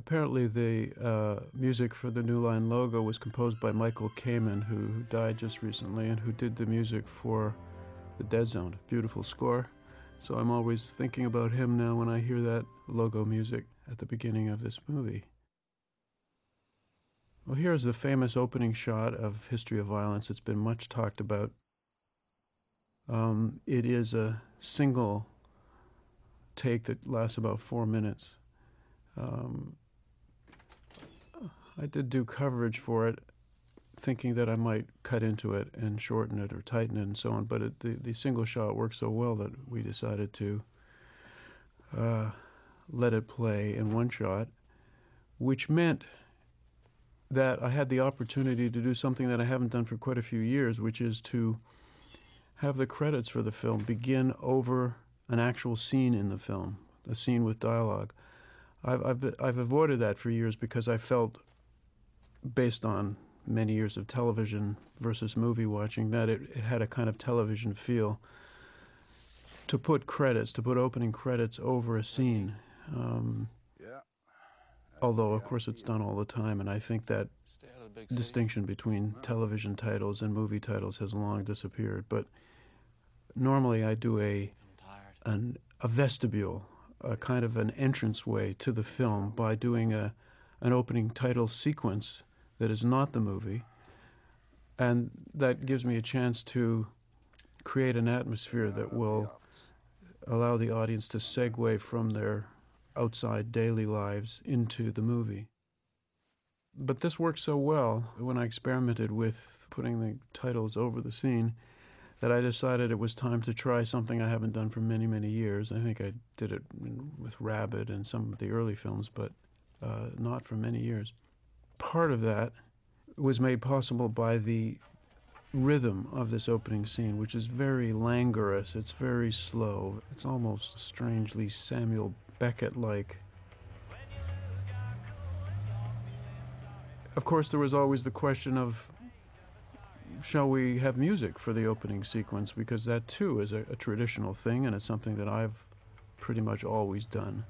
Apparently, the uh, music for the New Line logo was composed by Michael Kamen, who, died just recently, and who did the music for the Dead Zone. Beautiful score. So I'm always thinking about him now when I hear that logo music at the beginning of this movie. Well, here's the famous opening shot of History of Violence. It's been much talked about. Um, it is a single take that lasts about four minutes. Um, I did do coverage for it, thinking that I might cut into it and shorten it or tighten it and so on. But it, the the single shot worked so well that we decided to uh, let it play in one shot, which meant that I had the opportunity to do something that I haven't done for quite a few years, which is to have the credits for the film begin over an actual scene in the film, a scene with dialogue. I've, I've, I've avoided that for years because I felt, based on many years of television versus movie watching, that it, it had a kind of television feel to put credits, to put opening credits over a scene. Um, although, of course, it's done all the time, and I think that distinction between television titles and movie titles has long disappeared. But normally, I do a an, a vestibule, a kind of an entranceway to the film by doing a an opening title sequence that is not the movie, and that gives me a chance to create an atmosphere that will allow the audience to segue from their outside daily lives into the movie. But this worked so well when I experimented with putting the titles over the scene that I decided it was time to try something I haven't done for many, many years. I think I did it with Rabid and some of the early films, but uh, not for many years. Part of that was made possible by the rhythm of this opening scene, which is very languorous. It's very slow. It's almost strangely Samuel Beckett like. Of course, there was always the question of shall we have music for the opening sequence? Because that too is a, a, traditional thing and it's something that I've pretty much always done.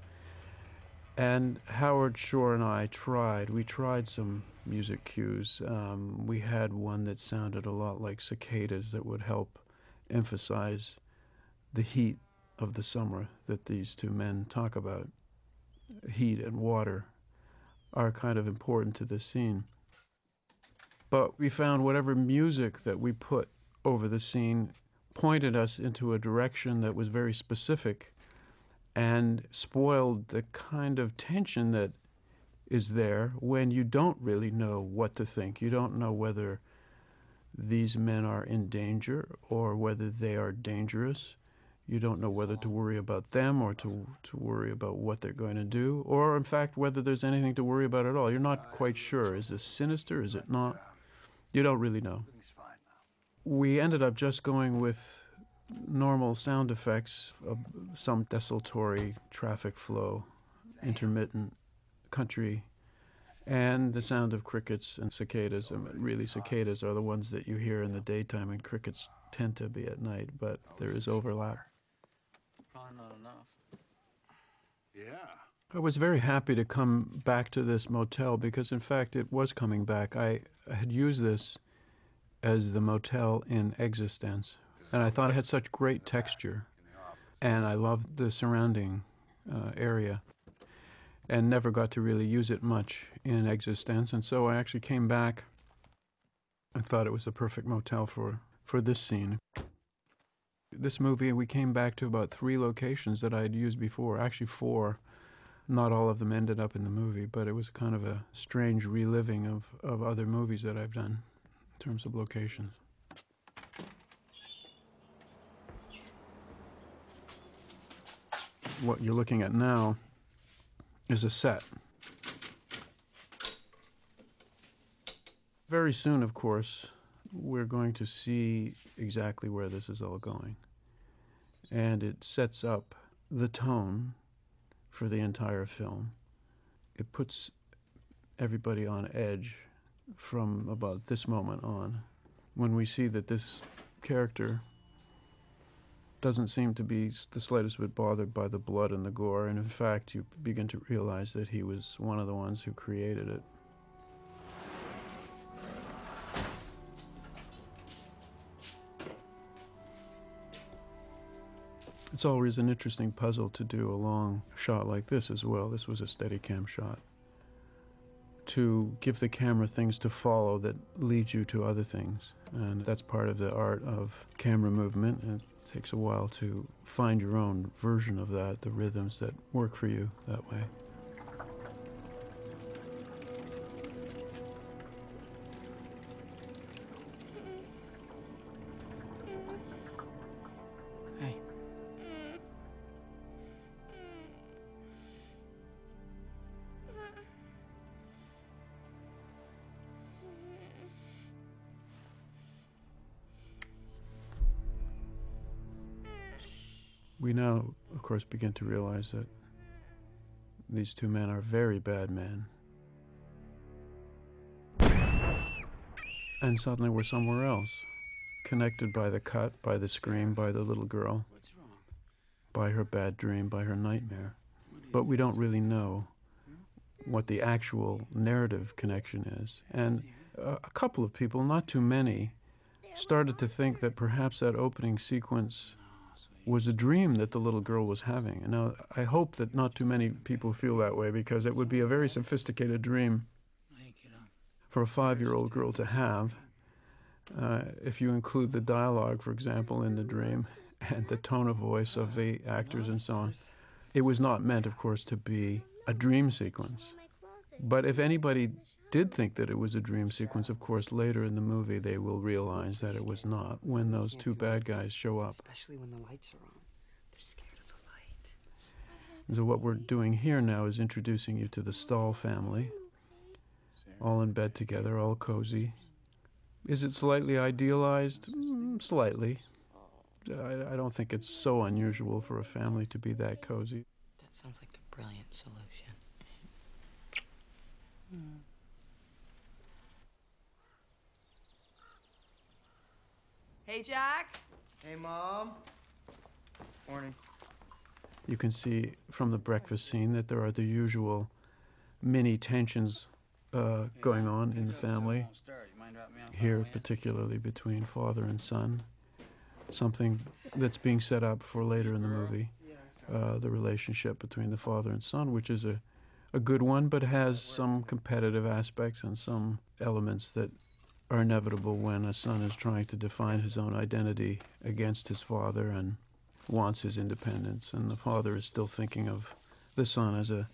And Howard Shore and I tried, we tried some music cues. Um, we had one that sounded a lot like cicadas that would help emphasize the heat of the summer that these two men talk about. Heat and water are kind of important to this scene. But we found whatever music that we put over the scene pointed us into a direction that was very specific and spoiled the kind of tension that is there when you don't really know what to think. You don't know whether these men are in danger or whether they are dangerous. You don't know whether to worry about them or to, to worry about what they're going to do, or in fact, whether there's anything to worry about at all. You're not quite sure. Is this sinister? Is it not? You don't really know. We ended up just going with normal sound effects, of some desultory traffic flow, intermittent country, and the sound of crickets and cicadas. I mean, really, cicadas are the ones that you hear in the daytime, and crickets tend to be at night, but there is overlap. Probably not enough. Yeah. I was very happy to come back to this motel because, in fact, it was coming back. I had used this as the motel in eXistenZ, and I thought it had such great texture, and I loved the surrounding uh, area, and never got to really use it much in eXistenZ. And so I actually came back. I thought it was the perfect motel for, for this scene. This movie, we came back to about three locations that I had used before, actually four not all of them ended up in the movie, but it was kind of a strange reliving of, of other movies that I've done in terms of locations. What you're looking at now is a set. Very soon, of course, we're going to see exactly where this is all going. And it sets up the tone for the entire film. It puts everybody on edge from about this moment on when we see that this character doesn't seem to be the slightest bit bothered by the blood and the gore, and in fact, you begin to realize that he was one of the ones who created it. It's always an interesting puzzle to do a long shot like this as well. This was a Steadicam shot. To give the camera things to follow that lead you to other things. And that's part of the art of camera movement. It takes a while to find your own version of that, the rhythms that work for you that way. Begin to realize that these two men are very bad men. And suddenly we're somewhere else, connected by the cut, by the scream, by the little girl, by her bad dream, by her nightmare. But we don't really know what the actual narrative connection is. And a couple of people, not too many, started to think that perhaps that opening sequence was a dream that the little girl was having. And now I hope that not too many people feel that way because it would be a very sophisticated dream for a five year old girl to have. Uh, if you include the dialogue, for example, in the dream and the tone of voice of the actors and so on, it was not meant, of course, to be a dream sequence. But if anybody did think that it was a dream sequence, of course, later in the movie they will realize that it was not when those two bad guys show up. Especially when the lights are on. They're scared of the light. And so what we're doing here now is introducing you to the Stall family, all in bed together, all cozy. Is it slightly idealized? Mm, slightly. I, I don't think it's so unusual for a family to be that cozy. That sounds like the brilliant solution. Hey, Jack. Hey, Mom. Morning. You can see from the breakfast scene that there are the usual mini tensions uh, going on in the family. Here, particularly between father and son. Something that's being set up for later in the movie. uh, the relationship between the father and son, which is a, a good one, but has some competitive aspects and some elements that are inevitable when a son is trying to define his own identity against his father and wants his independence. And the father is still thinking of the son as a,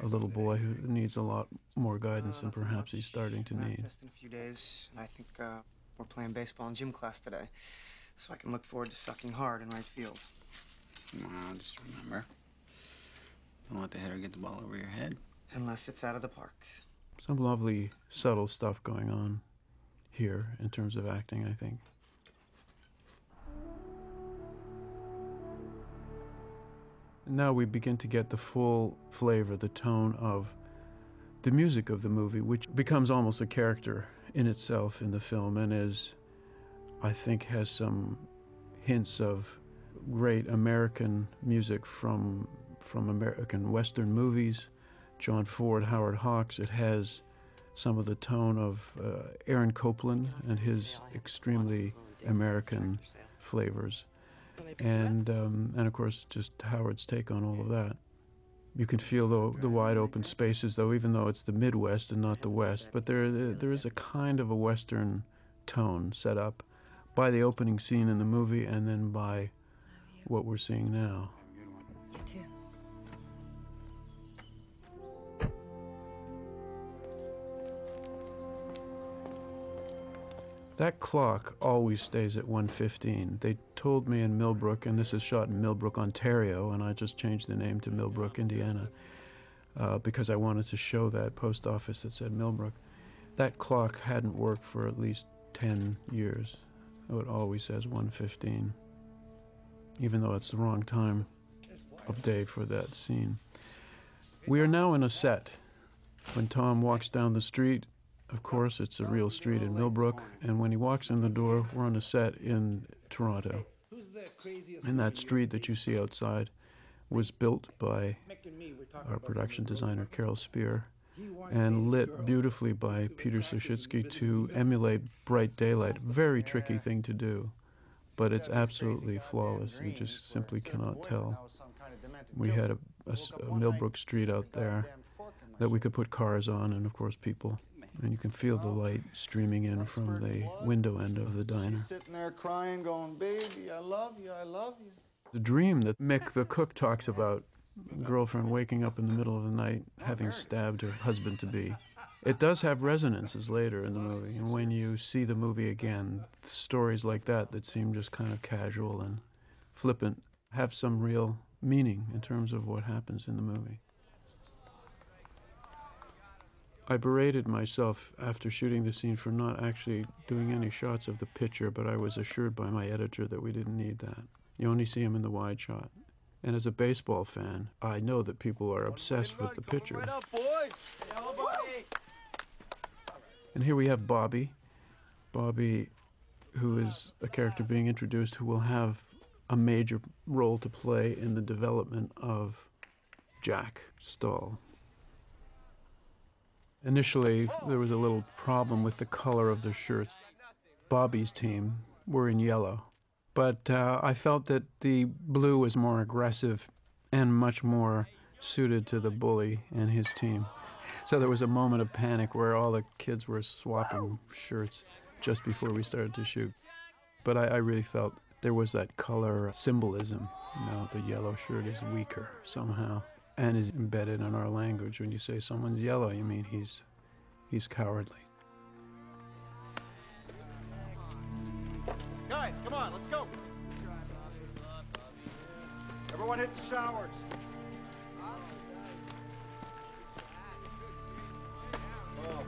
a little boy who needs a lot more guidance than perhaps he's starting to need. Test in a few days. I think uh, we're playing baseball in gym class today, so I can look forward to sucking hard in right field. Well, just remember. Don't let the hitter get the ball over your head. Unless it's out of the park. Some lovely, subtle stuff going on here in terms of acting, I think. Now we begin to get the full flavor, the tone of the music of the movie, which becomes almost a character in itself in the film and is, I think, has some hints of great American music from from American Western movies. John Ford, Howard Hawks. It has some of the tone of uh, Aaron Copland and his extremely American flavors, and um, and of course just Howard's take on all of that. You can feel the, the wide open spaces, though, even though it's the Midwest and not the West. But there there is a kind of a Western tone set up by the opening scene in the movie, and then by what we're seeing now. That clock always stays at 1:15. They told me in Millbrook, and this is shot in Millbrook, Ontario, and I just changed the name to Millbrook, Indiana, uh, because I wanted to show that post office that said Millbrook. That clock hadn't worked for at least 10 years. It always says 1:15, even though it's the wrong time of day for that scene. We are now in a set. When Tom walks down the street, of course, it's a real street in Millbrook, and when he walks in the door, we're on a set in Toronto. And that street that you see outside was built by our production designer, Carol Spier, and lit beautifully by Peter Suschitzky to emulate bright daylight. Very tricky thing to do, but it's absolutely flawless. You just simply cannot tell. We had a Millbrook Street out there that we could put cars on, and of course people. And you can feel the light streaming in from the window end of the diner. Sitting there crying, going, baby, I love you, I love you. The dream that Mick the cook talks about, girlfriend waking up in the middle of the night having stabbed her husband to be. It does have resonances later in the movie, and when you see the movie again, stories like that that seem just kind of casual and flippant have some real meaning in terms of what happens in the movie. I berated myself after shooting the scene for not actually doing any shots of the picture, but I was assured by my editor that we didn't need that. You only see him in the wide shot. And as a baseball fan, I know that people are obsessed with the pictures. And here we have Bobby. Bobby, who is a character being introduced who will have a major role to play in the development of Jack Stall. Initially, there was a little problem with the color of the shirts. Bobby's team were in yellow, but uh, I felt that the blue was more aggressive and much more suited to the bully and his team. So there was a moment of panic where all the kids were swapping shirts just before we started to shoot. But I, I really felt there was that color symbolism. You know, the yellow shirt is weaker somehow and is embedded in our language. When you say someone's yellow, you mean he's he's cowardly. Guys, come on, let's go. Everyone hit the showers. Oh.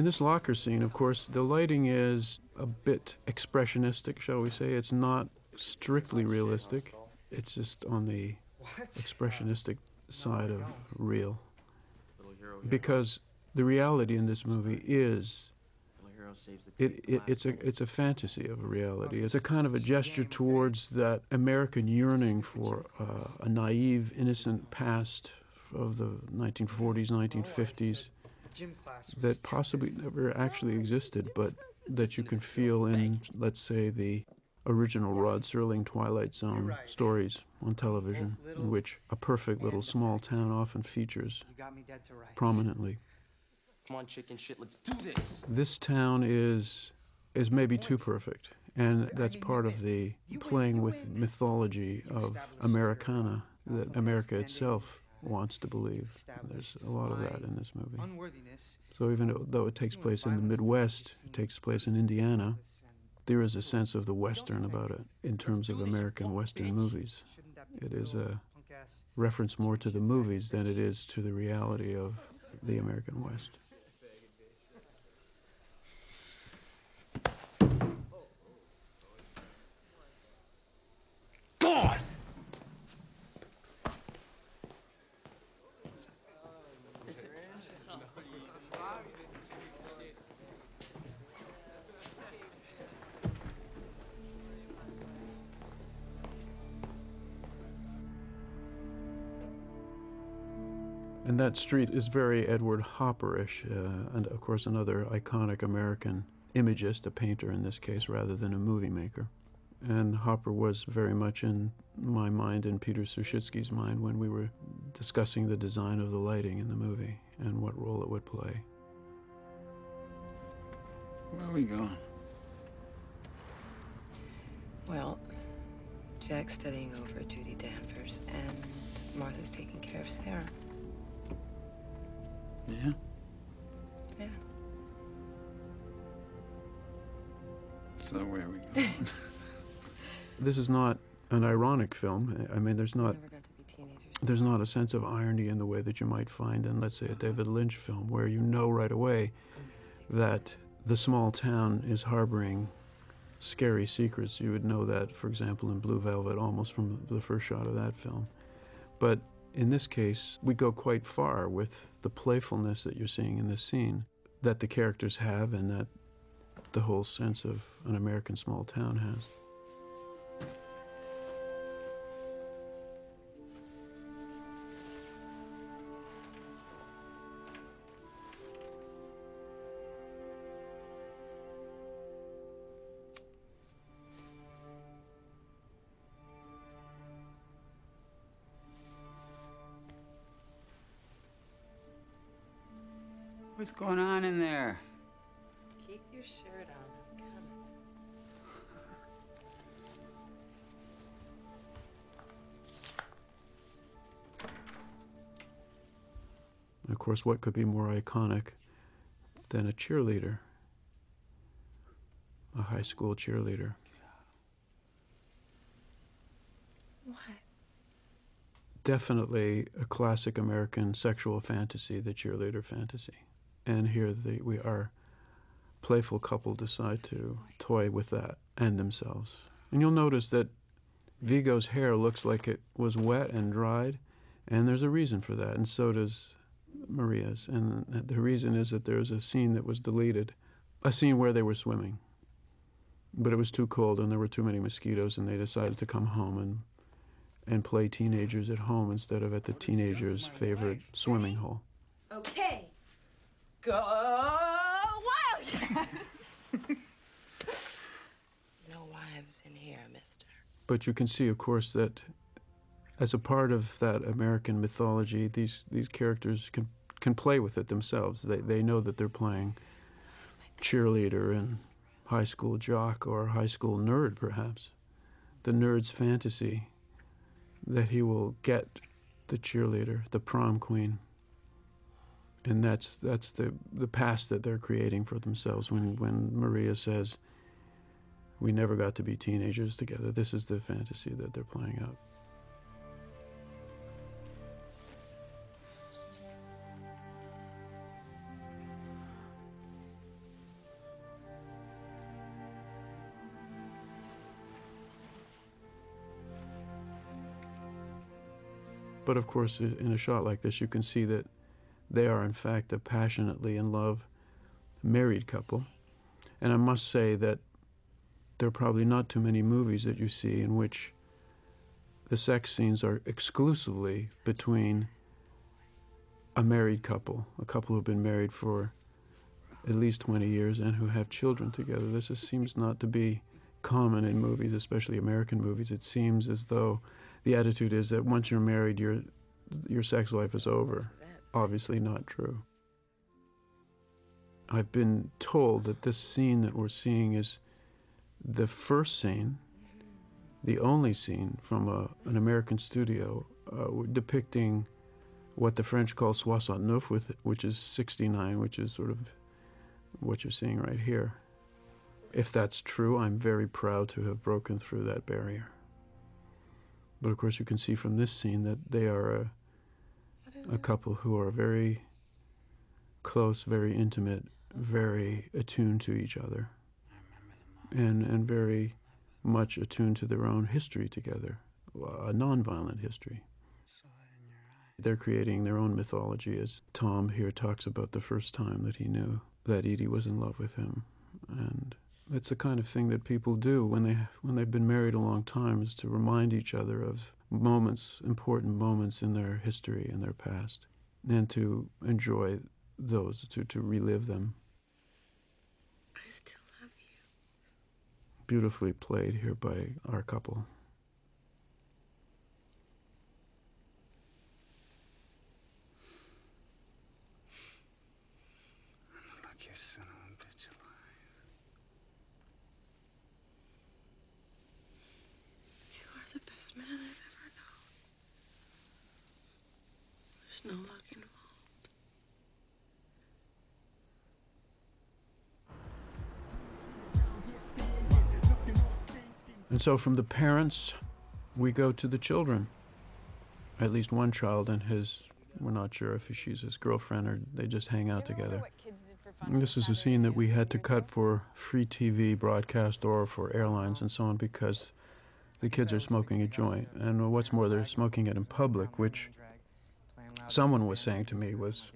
In this locker scene, of course, the lighting is a bit expressionistic, shall we say. It's not strictly realistic. It's just on the expressionistic side of real. Because the reality in this movie is it, it, it's a it's a fantasy of a reality. It's a kind of a gesture towards that American yearning for uh, a naive, innocent past of the 1940s, 1950s Gym class was that possibly never actually existed, but that you can feel in, let's say, the original Rod Serling Twilight Zone stories on television, in which a perfect little small town often features You got me dead to rights. prominently. Come on, chicken shit, let's do this. This town is is maybe too perfect, and that's part of the playing with mythology of Americana that America itself wants to believe. There's a lot of that in this movie. Unworthiness. So even though it takes place in the Midwest, it takes place in Indiana, there is a sense of the Western about it in terms of American Western movies. Shouldn't that be It is a reference more to the movies than it is to the reality of the American West. Street is very Edward Hopperish, uh, and of course another iconic American imagist, a painter in this case, rather than a movie maker. And Hopper was very much in my mind and Peter Suschitzky's mind when we were discussing the design of the lighting in the movie and what role it would play. Where are we going? Well, Jack's studying over at Judy Danvers, and Martha's taking care of Sarah. Yeah? Yeah. So where are we going? This is not an ironic film. I mean, there's not Never got to be teenagers. there's not a sense of irony in the way that you might find in, let's say, a David uh-huh. Lynch film, where you know right away that the small town is harboring scary secrets. You would know that, for example, in Blue Velvet, almost from the first shot of that film. But in this case, we go quite far with the playfulness that you're seeing in this scene that the characters have and that the whole sense of an American small town has. What's going on in there? Keep your shirt on. I'm coming. Of course, what could be more iconic than a cheerleader? A high school cheerleader. What? Definitely a classic American sexual fantasy, the cheerleader fantasy. And here the, we are playful couple decide to toy with that and themselves. And you'll notice that Viggo's hair looks like it was wet and dried, and there's a reason for that, and so does Maria's. And the reason is that there's a scene that was deleted, a scene where they were swimming. But it was too cold and there were too many mosquitoes, and they decided to come home and and play teenagers at home instead of at the teenagers' favorite swimming hole. Okay. Go wild. No wives in here, mister. But you can see, of course, that as a part of that American mythology, these, these characters can, can play with it themselves. They, they know that they're playing cheerleader and high school jock or high school nerd, perhaps. The nerd's fantasy that he will get the cheerleader, the prom queen. And that's, that's the, the past that they're creating for themselves when, when Maria says, we never got to be teenagers together. This is the fantasy that they're playing out. But of course, in a shot like this, you can see that they are, in fact, a passionately in love married couple. And I must say that there are probably not too many movies that you see in which the sex scenes are exclusively between a married couple, a couple who've been married for at least 20 years and who have children together. This is, seems not to be common in movies, especially American movies. It seems as though the attitude is that once you're married, your your sex life is over. Obviously, not true. I've been told that this scene that we're seeing is the first scene, the only scene from a, an American studio uh, depicting what the French call soixante-neuf, which is 69, which is sort of what you're seeing right here. If that's true, I'm very proud to have broken through that barrier. But of course, you can see from this scene that they are a couple who are very close, very intimate, very attuned to each other, and, and very much attuned to their own history together, a nonviolent history. They're creating their own mythology, as Tom here talks about the first time that he knew that Edie was in love with him, and it's the kind of thing that people do when they when they've been married a long time is to remind each other of moments, important moments in their history and their past, and to enjoy those, to, to relive them. I still love you. Beautifully played here by our couple. Luckiest son of a bitch alive. You are the best man I've ever known. There's no luck involved. And so from the parents, we go to the children. At least one child and his, we're not sure if she's his girlfriend or they just hang out together. This is a scene that we had to cut for free TV broadcast or for airlines and so on because the kids are smoking a joint. And what's more, they're smoking it in public, which loud someone was saying to me was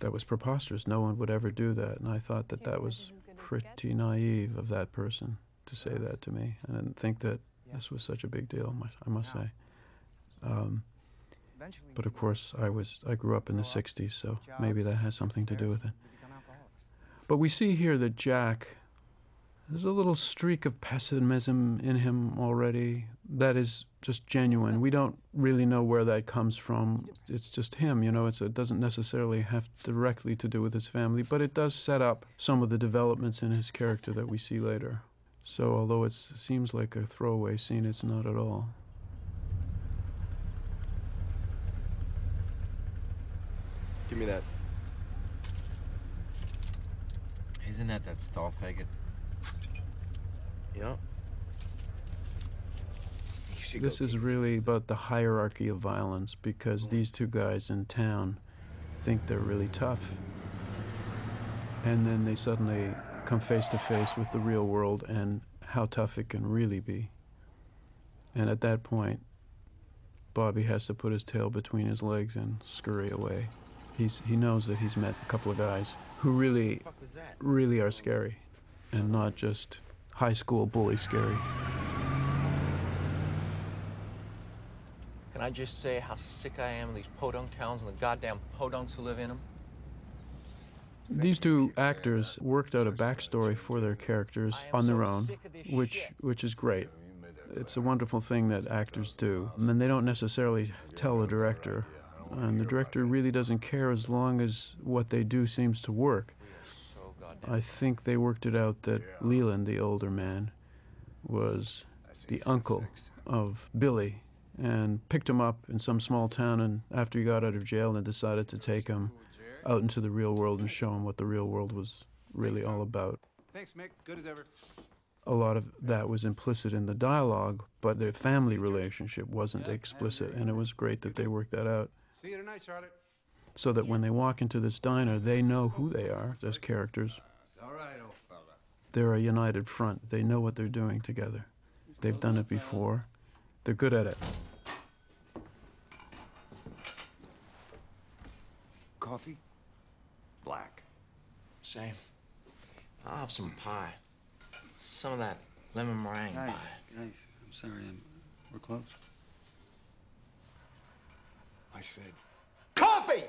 that was preposterous. No one would ever do that, and I thought that that was pretty naive of that person to say that to me. I didn't think that this was such a big deal. I must say. Um, but of course, I was I grew up in the '60s, so maybe that has something to do with it. But we see here that Jack, there's a little streak of pessimism in him already that is just genuine. We don't really know where that comes from. It's just him, you know. It's, it doesn't necessarily have directly to do with his family, but it does set up some of the developments in his character that we see later. So although it seems like a throwaway scene, it's not at all. Give me that. Isn't that that Stall faggot? Yeah. You should go This is really ass. about the hierarchy of violence because these two guys in town think they're really tough. And then they suddenly come face to face with the real world and how tough it can really be. And at that point, Bobby has to put his tail between his legs and scurry away. He's, he knows that he's met a couple of guys who really, fuck was that? really are scary and not just high school bully scary. Can I just say how sick I am of these podunk towns and the goddamn podunks who live in them? These two actors worked out a backstory for their characters on their own, sick of this which which is great. It's a wonderful thing that actors do, and they don't necessarily tell the director. And the director really doesn't care as long as what they do seems to work. So. I think they worked it out that Leland, the older man, was the uncle of Billy and picked him up in some small town and after he got out of jail and decided to take him out into the real world and show him what the real world was really all about. Thanks, Mick. Good as ever. A lot of that was implicit in the dialogue, but their family relationship wasn't explicit, and it was great that they worked that out See you tonight, Charlotte. So that when they walk into this diner, they know who they are, those characters. All right, old fella. They're a united front. They know what they're doing together. They've done it before. They're good at it. Coffee? Black. Same. I'll have some pie. Some of that lemon meringue Guys, pie. guys, I'm sorry. I'm, we're close. I said. Coffee!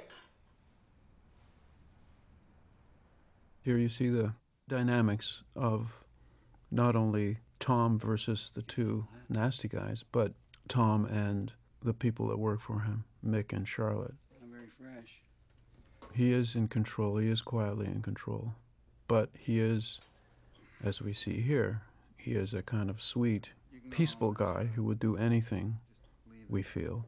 Here you see the dynamics of not only Tom versus the two nasty guys, but Tom and the people that work for him, Mick and Charlotte. I'm very fresh. He is in control. He is quietly in control. But he is, as we see here, he is a kind of sweet, peaceful guy who would do anything, we feel,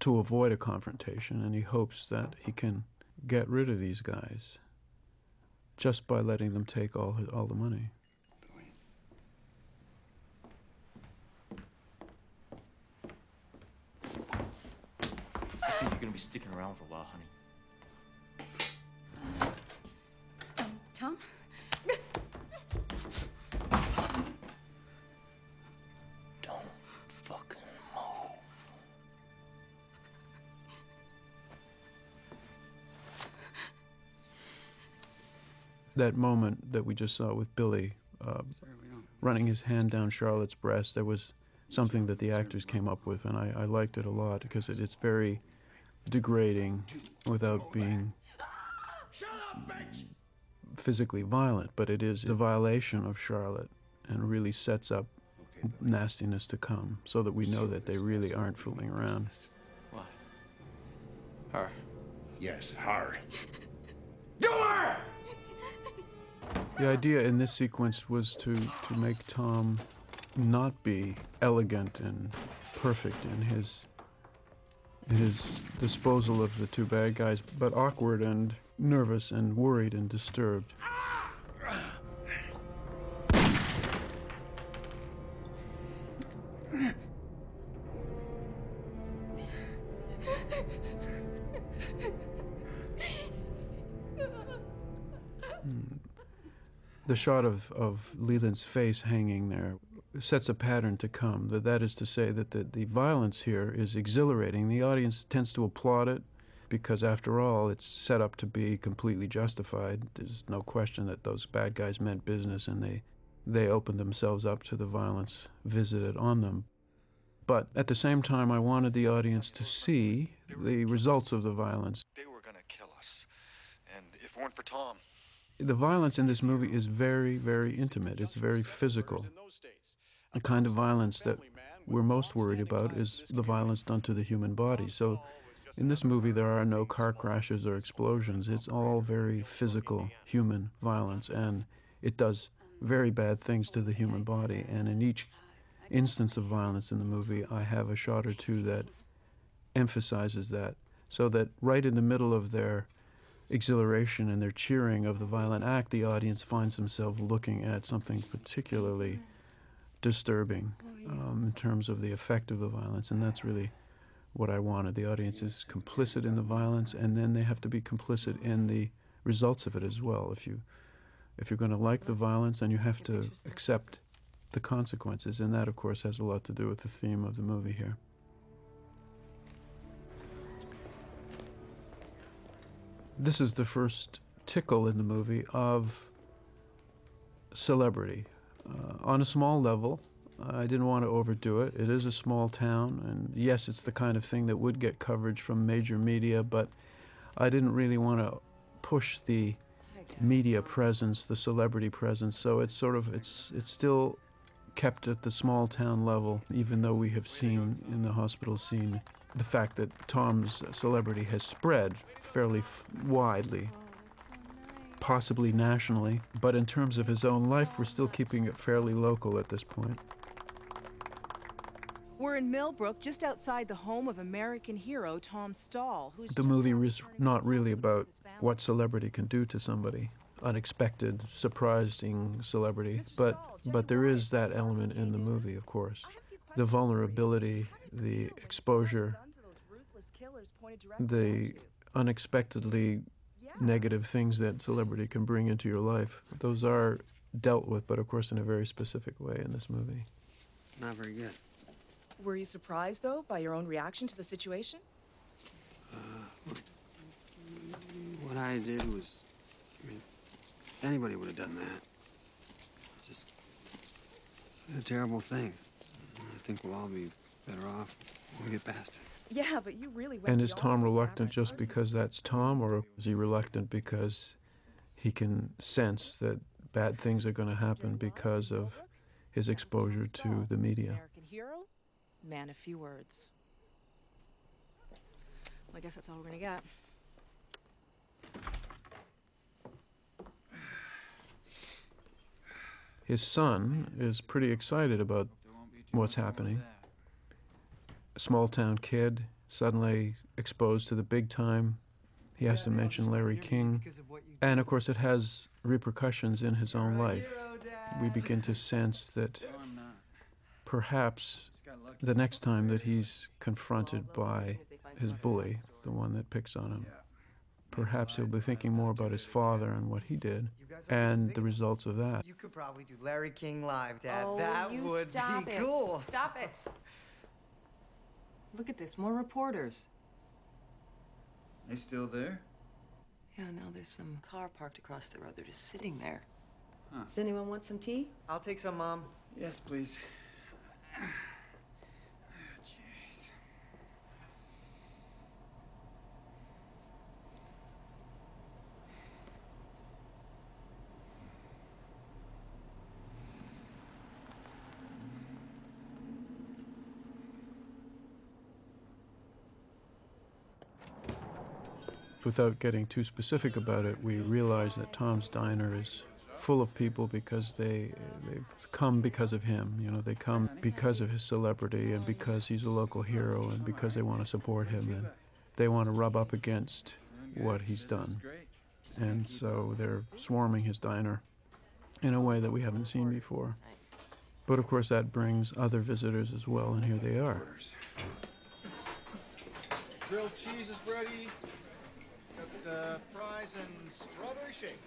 to avoid a confrontation. And he hopes that he can get rid of these guys just by letting them take all, his, all the money. I think you're gonna be sticking around for a while, honey. Um, Tom? That moment that we just saw with Billy uh, Sorry, we don't. running his hand down Charlotte's breast, there was something that the actors came up with, and I, I liked it a lot because it, it's very degrading without being physically violent, but it is a violation of Charlotte and really sets up nastiness to come so that we know that they really aren't fooling around. What? Her. Yes, hard. The idea in this sequence was to, to make Tom not be elegant and perfect in his in his disposal of the two bad guys, but awkward and nervous and worried and disturbed. The shot of, of Leland's face hanging there sets a pattern to come. That that is to say that the, the violence here is exhilarating. The audience tends to applaud it because after all it's set up to be completely justified. There's no question that those bad guys meant business and they they opened themselves up to the violence visited on them. But at the same time I wanted the audience to see the results of the violence. They were gonna kill us. And if it weren't for Tom. The violence in this movie is very, very intimate. It's very physical. The kind of violence that we're most worried about is the violence done to the human body. So in this movie, there are no car crashes or explosions. It's all very physical, human violence, and it does very bad things to the human body. And in each instance of violence in the movie, I have a shot or two that emphasizes that. So that right in the middle of their exhilaration and their cheering of the violent act, the audience finds themselves looking at something particularly disturbing um, in terms of the effect of the violence. And that's really what I wanted. The audience is complicit in the violence, and then they have to be complicit in the results of it as well. If you if you're going to like the violence, then you have to accept the consequences, and that, of course, has a lot to do with the theme of the movie here. This is the first tickle in the movie of celebrity. Uh, on a small level, I didn't want to overdo it. It is a small town, and yes, it's the kind of thing that would get coverage from major media, but I didn't really want to push the media presence, the celebrity presence. So it's sort of it's it's still kept at the small town level, even though we have seen in the hospital scene the fact that Tom's celebrity has spread fairly f- widely, possibly nationally. But in terms of his own life, we're still keeping it fairly local at this point. We're in Millbrook, just outside the home of American hero Tom Stall, who's The movie is not really about what celebrity can do to somebody, unexpected, surprising celebrity, but but there is that element in the movie, of course. I have a few The questions for you. vulnerability, the you know those exposure, guns of those ruthless killers pointed directly at the you? unexpectedly Yeah. negative things that celebrity can bring into your life. Those are dealt with, but of course in a very specific way in this movie. Not very good. Were you surprised, though, by your own reaction to the situation? Uh, what I did was, I mean, anybody would have done that. It's just, it's a terrible thing. I think we'll all be better off when we get past it. Yeah, but you really went And is Tom reluctant just because that's Tom, or is he reluctant because he can sense that bad things are going to happen because of his exposure to the media? American hero, man of few words. Well, I guess that's all we're gonna get. His son is pretty excited about what's happening. A small town kid, suddenly exposed to the big time. He has to mention Larry King. And of course, it has repercussions in his own life. We begin to sense that perhaps the next time that he's confronted by his bully, the one that picks on him, perhaps he'll be thinking more about his father and what he did and the results of that. You could probably do Larry King live, Dad. oh, that you would stop be it. cool. Stop it. Look at this, more reporters. They still there? Yeah, now there's some car parked across the road. They're just sitting there. Does anyone want some tea? I'll take some, Mom. Yes, please. Without getting too specific about it, we realize that Tom's Diner is full of people because they they've come because of him. You know, they come because of his celebrity and because he's a local hero and because they want to support him and they want to rub up against what he's done. And so they're swarming his diner in a way that we haven't seen before. But of course, that brings other visitors as well, and here they are. Grilled cheese is ready. Got uh, fries and strawberry shake.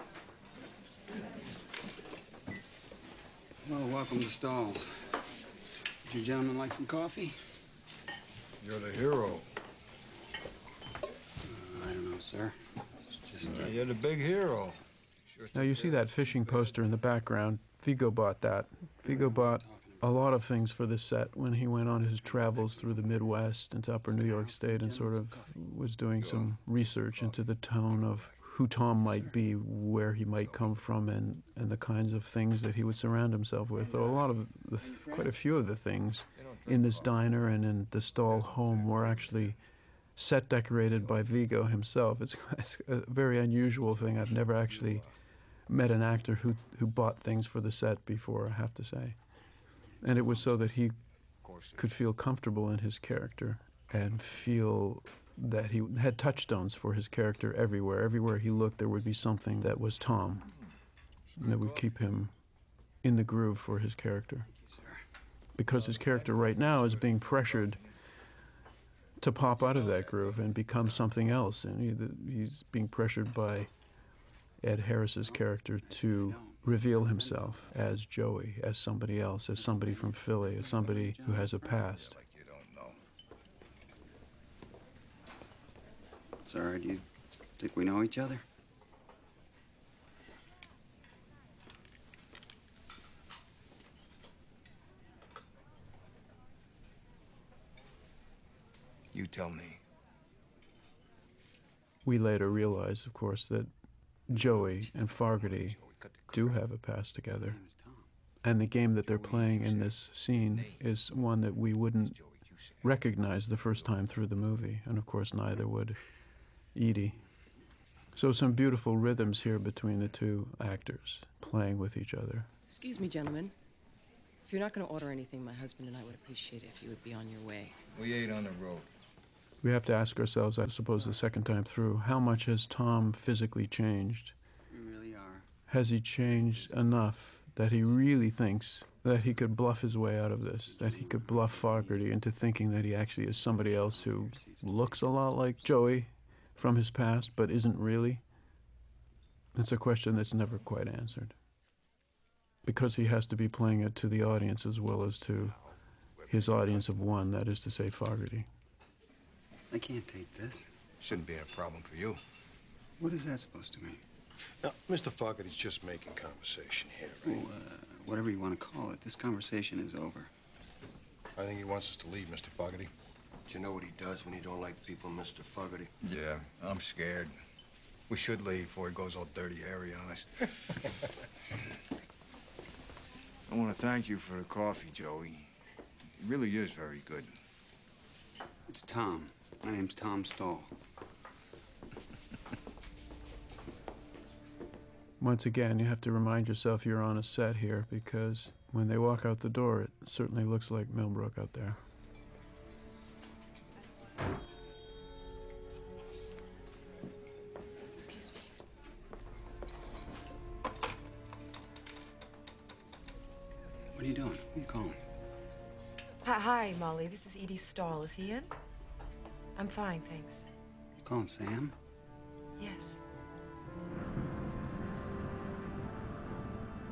Well, welcome to Stall's. Would you gentlemen like some coffee? You're the hero. I don't know, sir. It's just. You're the big hero. Now you see that fishing poster in the background. Viggo bought that. Viggo bought a lot of things for the set when he went on his travels through the Midwest into upper New York State and sort of was doing some research into the tone of who Tom might be, where he might come from, and, and the kinds of things that he would surround himself with. So a lot of the, quite a few of the things in this diner and in the Stall home were actually set decorated by Viggo himself. It's, it's a very unusual thing. I've never actually met an actor who, who bought things for the set before, I have to say. And it was so that he could feel comfortable in his character and feel that he had touchstones for his character everywhere. Everywhere he looked, there would be something that was Tom that would keep him in the groove for his character. Because his character right now is being pressured to pop out of that groove and become something else. And he, he's being pressured by Ed Harris's character to reveal himself as Joey, as somebody else, as somebody from Philly, as somebody who has a past. Like you don't know. Sir, do you think we know each other? You tell me. We later realized, of course, that Joey and Fogarty do have a past together. My name is Tom. And the game that they're playing in this scene is one that we wouldn't recognize the first time through the movie. And of course, neither would Edie. So, some beautiful rhythms here between the two actors playing with each other. Excuse me, gentlemen. If you're not going to order anything, my husband and I would appreciate it if you would be on your way. We ate on the road. We have to ask ourselves, I suppose, the second time through, how much has Tom physically changed? We really are. Has he changed enough that he really thinks that he could bluff his way out of this? That he could bluff Fogarty into thinking that he actually is somebody else who looks a lot like Joey from his past, but isn't really? It's a question that's never quite answered. Because he has to be playing it to the audience as well as to his audience of one, that is to say, Fogarty. I can't take this. Shouldn't be a problem for you. What is that supposed to mean? Now, Mr. Fogarty's just making conversation here, right? uh, whatever you want to call it, this conversation is over. I think he wants us to leave, Mr. Fogarty. Do you know what he does when he don't like people, Mr. Fogarty? Yeah, I'm scared. We should leave before he goes all Dirty Harry on us. I want to thank you for the coffee, Joey. It really is very good. It's Tom. My name's Tom Stall. Once again, you have to remind yourself you're on a set here because when they walk out the door, it certainly looks like Millbrook out there. Excuse me. What are you doing? What are you calling? Hi, hi, Molly. This is Edie Stall. Is he in? I'm fine, thanks. You calling Sam? Yes.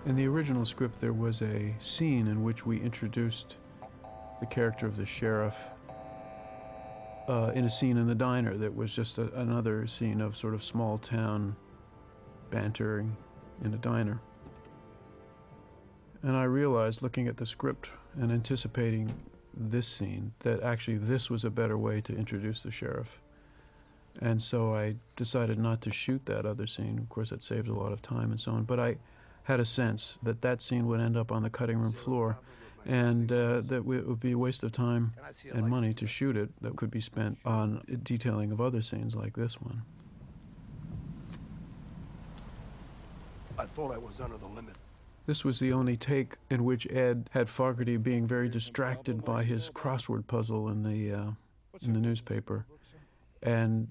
In the original script, there was a scene in which we introduced the character of the sheriff uh, in a scene in the diner that was just a, another scene of sort of small town bantering in a diner. And I realized, looking at the script and anticipating this scene, that actually this was a better way to introduce the sheriff. And so I decided not to shoot that other scene. Of course, that saved a lot of time and so on. But I had a sense that that scene would end up on the cutting room floor and uh, that it would be a waste of time and money to shoot it that could be spent on detailing of other scenes like this one. I thought I was under the limit. This was the only take in which Ed had Fogarty being very distracted by his crossword puzzle in the uh, in the newspaper, and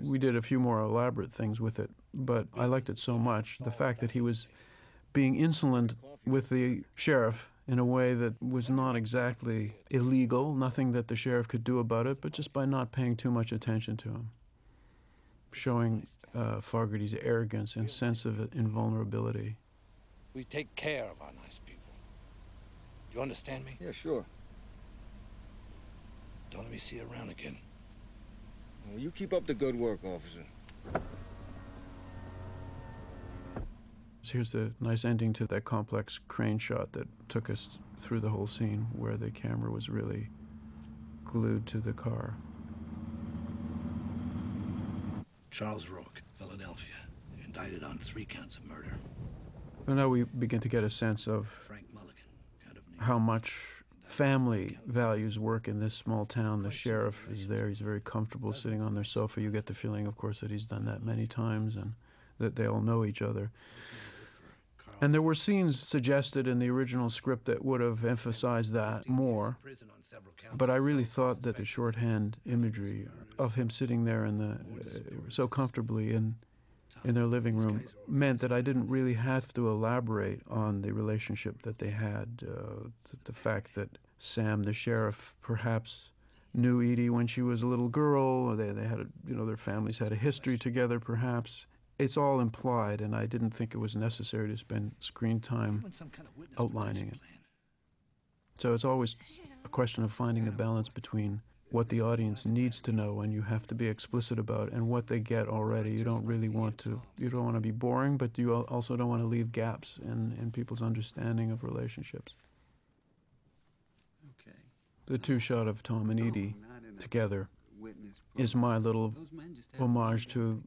we did a few more elaborate things with it. But I liked it so much the fact that he was being insolent with the sheriff in a way that was not exactly illegal, nothing that the sheriff could do about it, but just by not paying too much attention to him, showing uh, Fogarty's arrogance and sense of invulnerability. We take care of our nice people. You understand me? Yeah, sure. Don't let me see you around again. Well, you keep up the good work, officer. So here's the nice ending to that complex crane shot that took us through the whole scene where the camera was really glued to the car. Charles Rourke, Philadelphia, indicted on three counts of murder. And now we begin to get a sense of how much family values work in this small town. The sheriff is there. He's very comfortable sitting on their sofa. You get the feeling, of course, that he's done that many times and that they all know each other. And there were scenes suggested in the original script that would have emphasized that more. But I really thought that the shorthand imagery of him sitting there in the uh, so comfortably in in their living room meant that I didn't really have to elaborate on the relationship that they had. Uh, the, fact that Sam, the sheriff, perhaps knew Edie when she was a little girl. They they had a, you know their families had a history together, perhaps it's all implied, and I didn't think it was necessary to spend screen time outlining it. So it's always a question of finding a balance between what the audience needs to know and you have to be explicit about and what they get already. You don't really want to you don't want to be boring, but you also don't want to leave gaps in, in people's understanding of relationships. Okay. The two shot of Tom and Edie together is my little homage to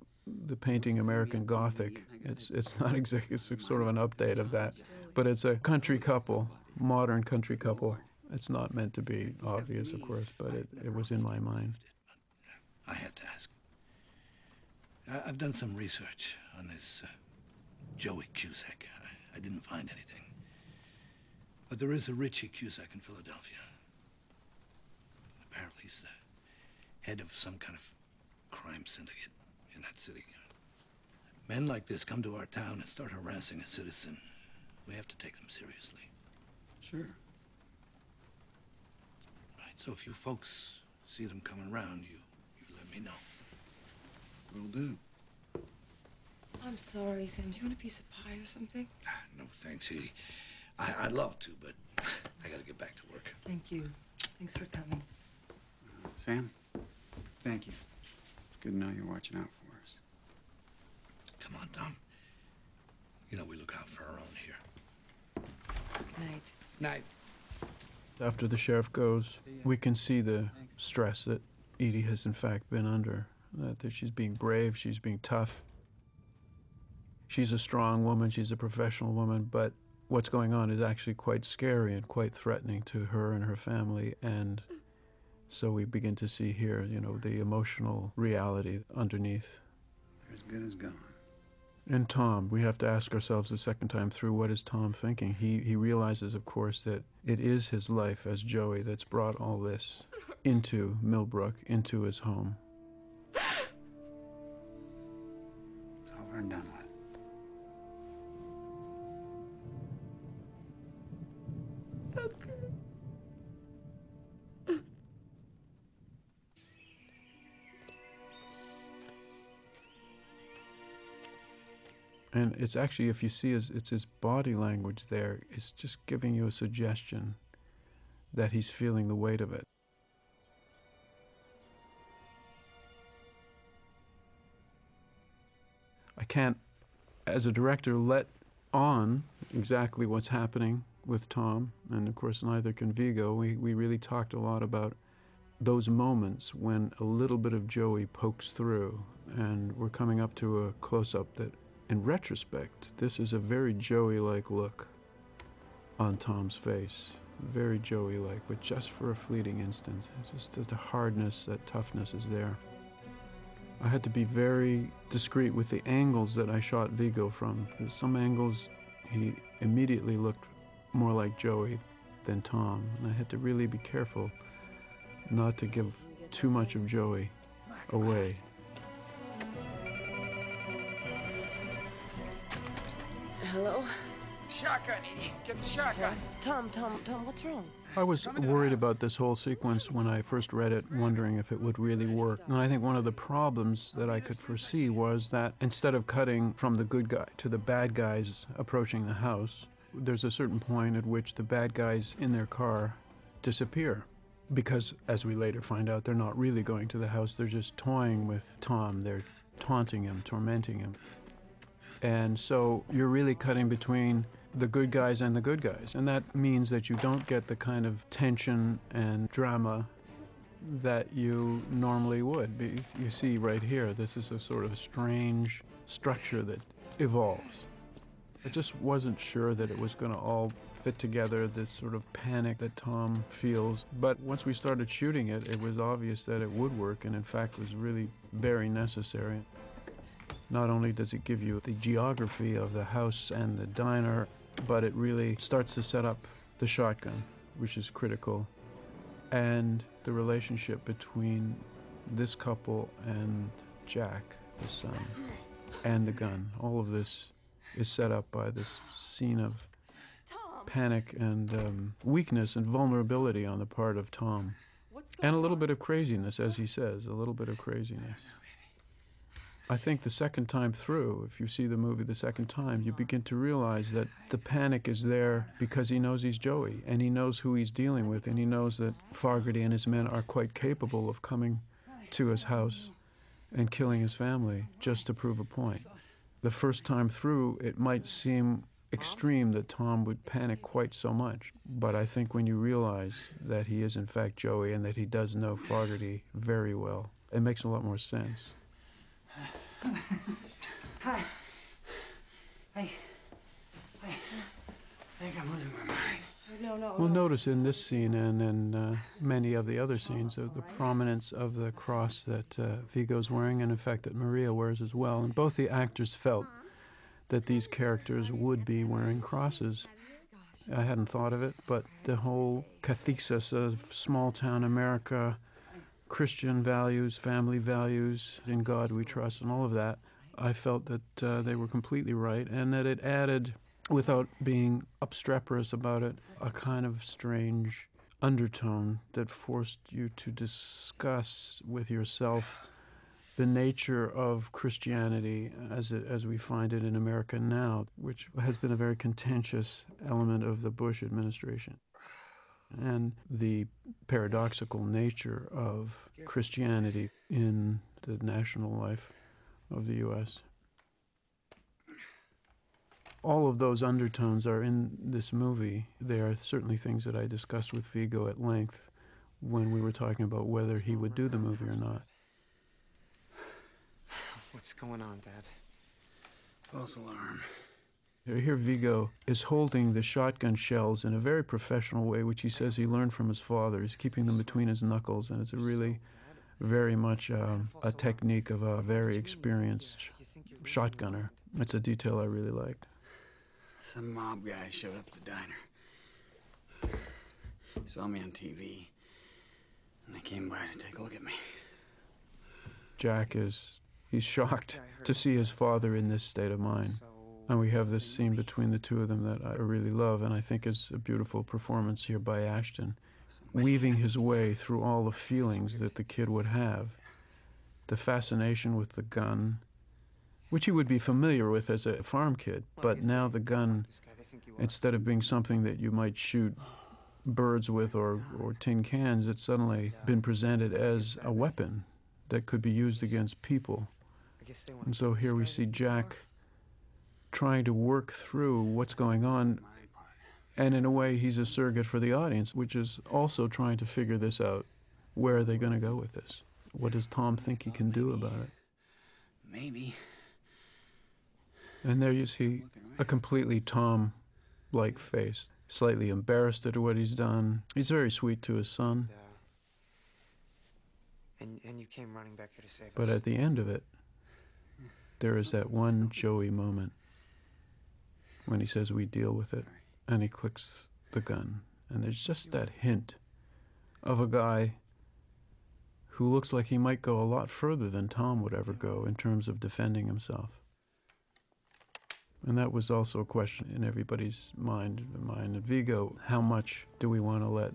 the painting American Gothic. It's it's not exactly it's sort of an update of that, but it's a country couple, modern country couple. It's not meant to be obvious, of course, but it, it was in my mind. I had to ask. I've done some research on this uh, Joey Cusack. I, I didn't find anything. But there is a Richie Cusack in Philadelphia. Apparently he's the head of some kind of crime syndicate in that city. Men like this come to our town and start harassing a citizen. We have to take them seriously. Sure. Right, so if you folks see them coming around, you, you let me know. Will do. I'm sorry, Sam. Do you want a piece of pie or something? Ah, no, thanks, Edie. I, I'd love to, but I gotta get back to work. Thank you. Thanks for coming. Sam, thank you. It's good to know you're watching out for us. Come on, Tom. You know we look out for our own here. Night. Night. After the sheriff goes, we can see the stress that Edie has in fact been under. That, that she's being brave, she's being tough. She's a strong woman, she's a professional woman, but what's going on is actually quite scary and quite threatening to her and her family. And so we begin to see here, you know, the emotional reality underneath. They're as good as gone. And Tom, we have to ask ourselves the second time through what is Tom thinking? He, he realizes, of course, that it is his life as Joey that's brought all this into Millbrook, into his home. It's over and done with. And it's actually, if you see his, it's his body language there, it's just giving you a suggestion that he's feeling the weight of it. I can't, as a director, let on exactly what's happening with Tom, and of course, neither can Viggo. We, we really talked a lot about those moments when a little bit of Joey pokes through, and we're coming up to a close up that in retrospect, this is a very Joey like look on Tom's face. Very Joey like, but just for a fleeting instant. It's just the hardness, that toughness is there. I had to be very discreet with the angles that I shot Viggo from. Some angles, he immediately looked more like Joey than Tom. And I had to really be careful not to give too much of Joey away. Hello? Shotgun, Edie. Get the shotgun. Tom, Tom, Tom, what's wrong? I was worried about this whole sequence when I first read it, wondering if it would really work. And I think one of the problems that I could foresee was that instead of cutting from the good guy to the bad guys approaching the house, there's a certain point at which the bad guys in their car disappear. because, as we later find out, they're not really going to the house, they're just toying with Tom. They're taunting him, tormenting him. And so you're really cutting between the good guys and the good guys. And that means that you don't get the kind of tension and drama that you normally would. You see right here, this is a sort of strange structure that evolves. I just wasn't sure that it was going to all fit together, this sort of panic that Tom feels. But once we started shooting it, it was obvious that it would work, and in fact was really very necessary. Not only does it give you the geography of the house and the diner, but it really starts to set up the shotgun, which is critical, and the relationship between this couple and Jack, the son, and the gun. All of this is set up by this scene of panic and um, weakness and vulnerability on the part of Tom. And a little bit of craziness, as he says, a little bit of craziness. I think the second time through, if you see the movie the second time, you begin to realize that the panic is there because he knows he's Joey and he knows who he's dealing with and he knows that Fogarty and his men are quite capable of coming to his house and killing his family just to prove a point. The first time through, it might seem extreme that Tom would panic quite so much, but I think when you realize that he is in fact Joey and that he does know Fogarty very well, it makes a lot more sense. Hi. Hey. Hey. I think I'm losing my mind. No, no. We'll notice in this scene and in uh, many of the other scenes of the prominence of the cross that uh, Viggo's wearing, and in fact that Maria wears as well. And both the actors felt that these characters would be wearing crosses. I hadn't thought of it, but the whole cathexis of small town America, Christian values, family values, in God we trust, and all of that, I felt that uh, they were completely right, and that it added, without being obstreperous about it, a kind of strange undertone that forced you to discuss with yourself the nature of Christianity as it, as we find it in America now, which has been a very contentious element of the Bush administration, and the paradoxical nature of Christianity in the national life of the U.S. All of those undertones are in this movie. They are certainly things that I discussed with Viggo at length when we were talking about whether he would do the movie or not. What's going on, Dad? False alarm. Here, Viggo is holding the shotgun shells in a very professional way, which he says he learned from his father. He's keeping them between his knuckles, and it's a really, very much um, a technique of a very experienced shotgunner. It's a detail I really liked. Some mob guy showed up at the diner. Saw me on TV. And they came by to take a look at me. Jack is he's shocked to see his father in this state of mind. And we have this scene between the two of them that I really love and I think is a beautiful performance here by Ashton, weaving his way through all the feelings that the kid would have. The fascination with the gun, which he would be familiar with as a farm kid, but now the gun, instead of being something that you might shoot birds with or, or tin cans, it's suddenly been presented as a weapon that could be used against people. And so here we see Jack trying to work through what's going on. And in a way, he's a surrogate for the audience, which is also trying to figure this out. Where are they going to go with this? What does Tom think he can do about it? Maybe. And there you see a completely Tom like face, slightly embarrassed at what he's done. He's very sweet to his son, And, and you came running back here to save but us. at the end of it, there is that one Joey moment when he says, We deal with it, and he clicks the gun. And there's just that hint of a guy who looks like he might go a lot further than Tom would ever go in terms of defending himself. And that was also a question in everybody's mind, mine and Viggo. How much do we want to let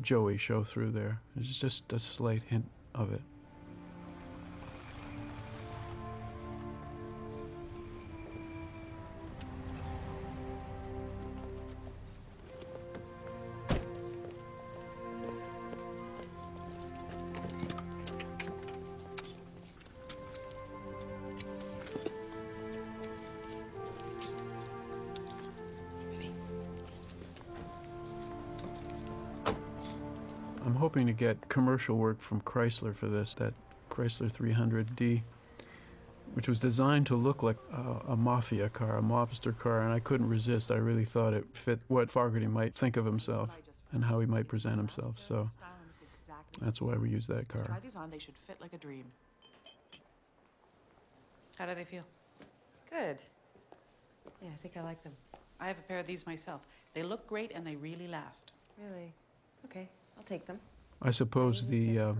Joey show through there? There's just a slight hint of it. Hoping to get commercial work from Chrysler for this, that Chrysler 300D, which was designed to look like a, a mafia car, a mobster car, and I couldn't resist. I really thought it fit what Fogarty might think of himself and how he might present himself. So that's why we use that car. Try car. these on. They should fit like a dream. How do they feel? Good. Yeah, I think I like them. I have a pair of these myself. They look great and they really last. Really? Okay, I'll take them. I suppose the uh,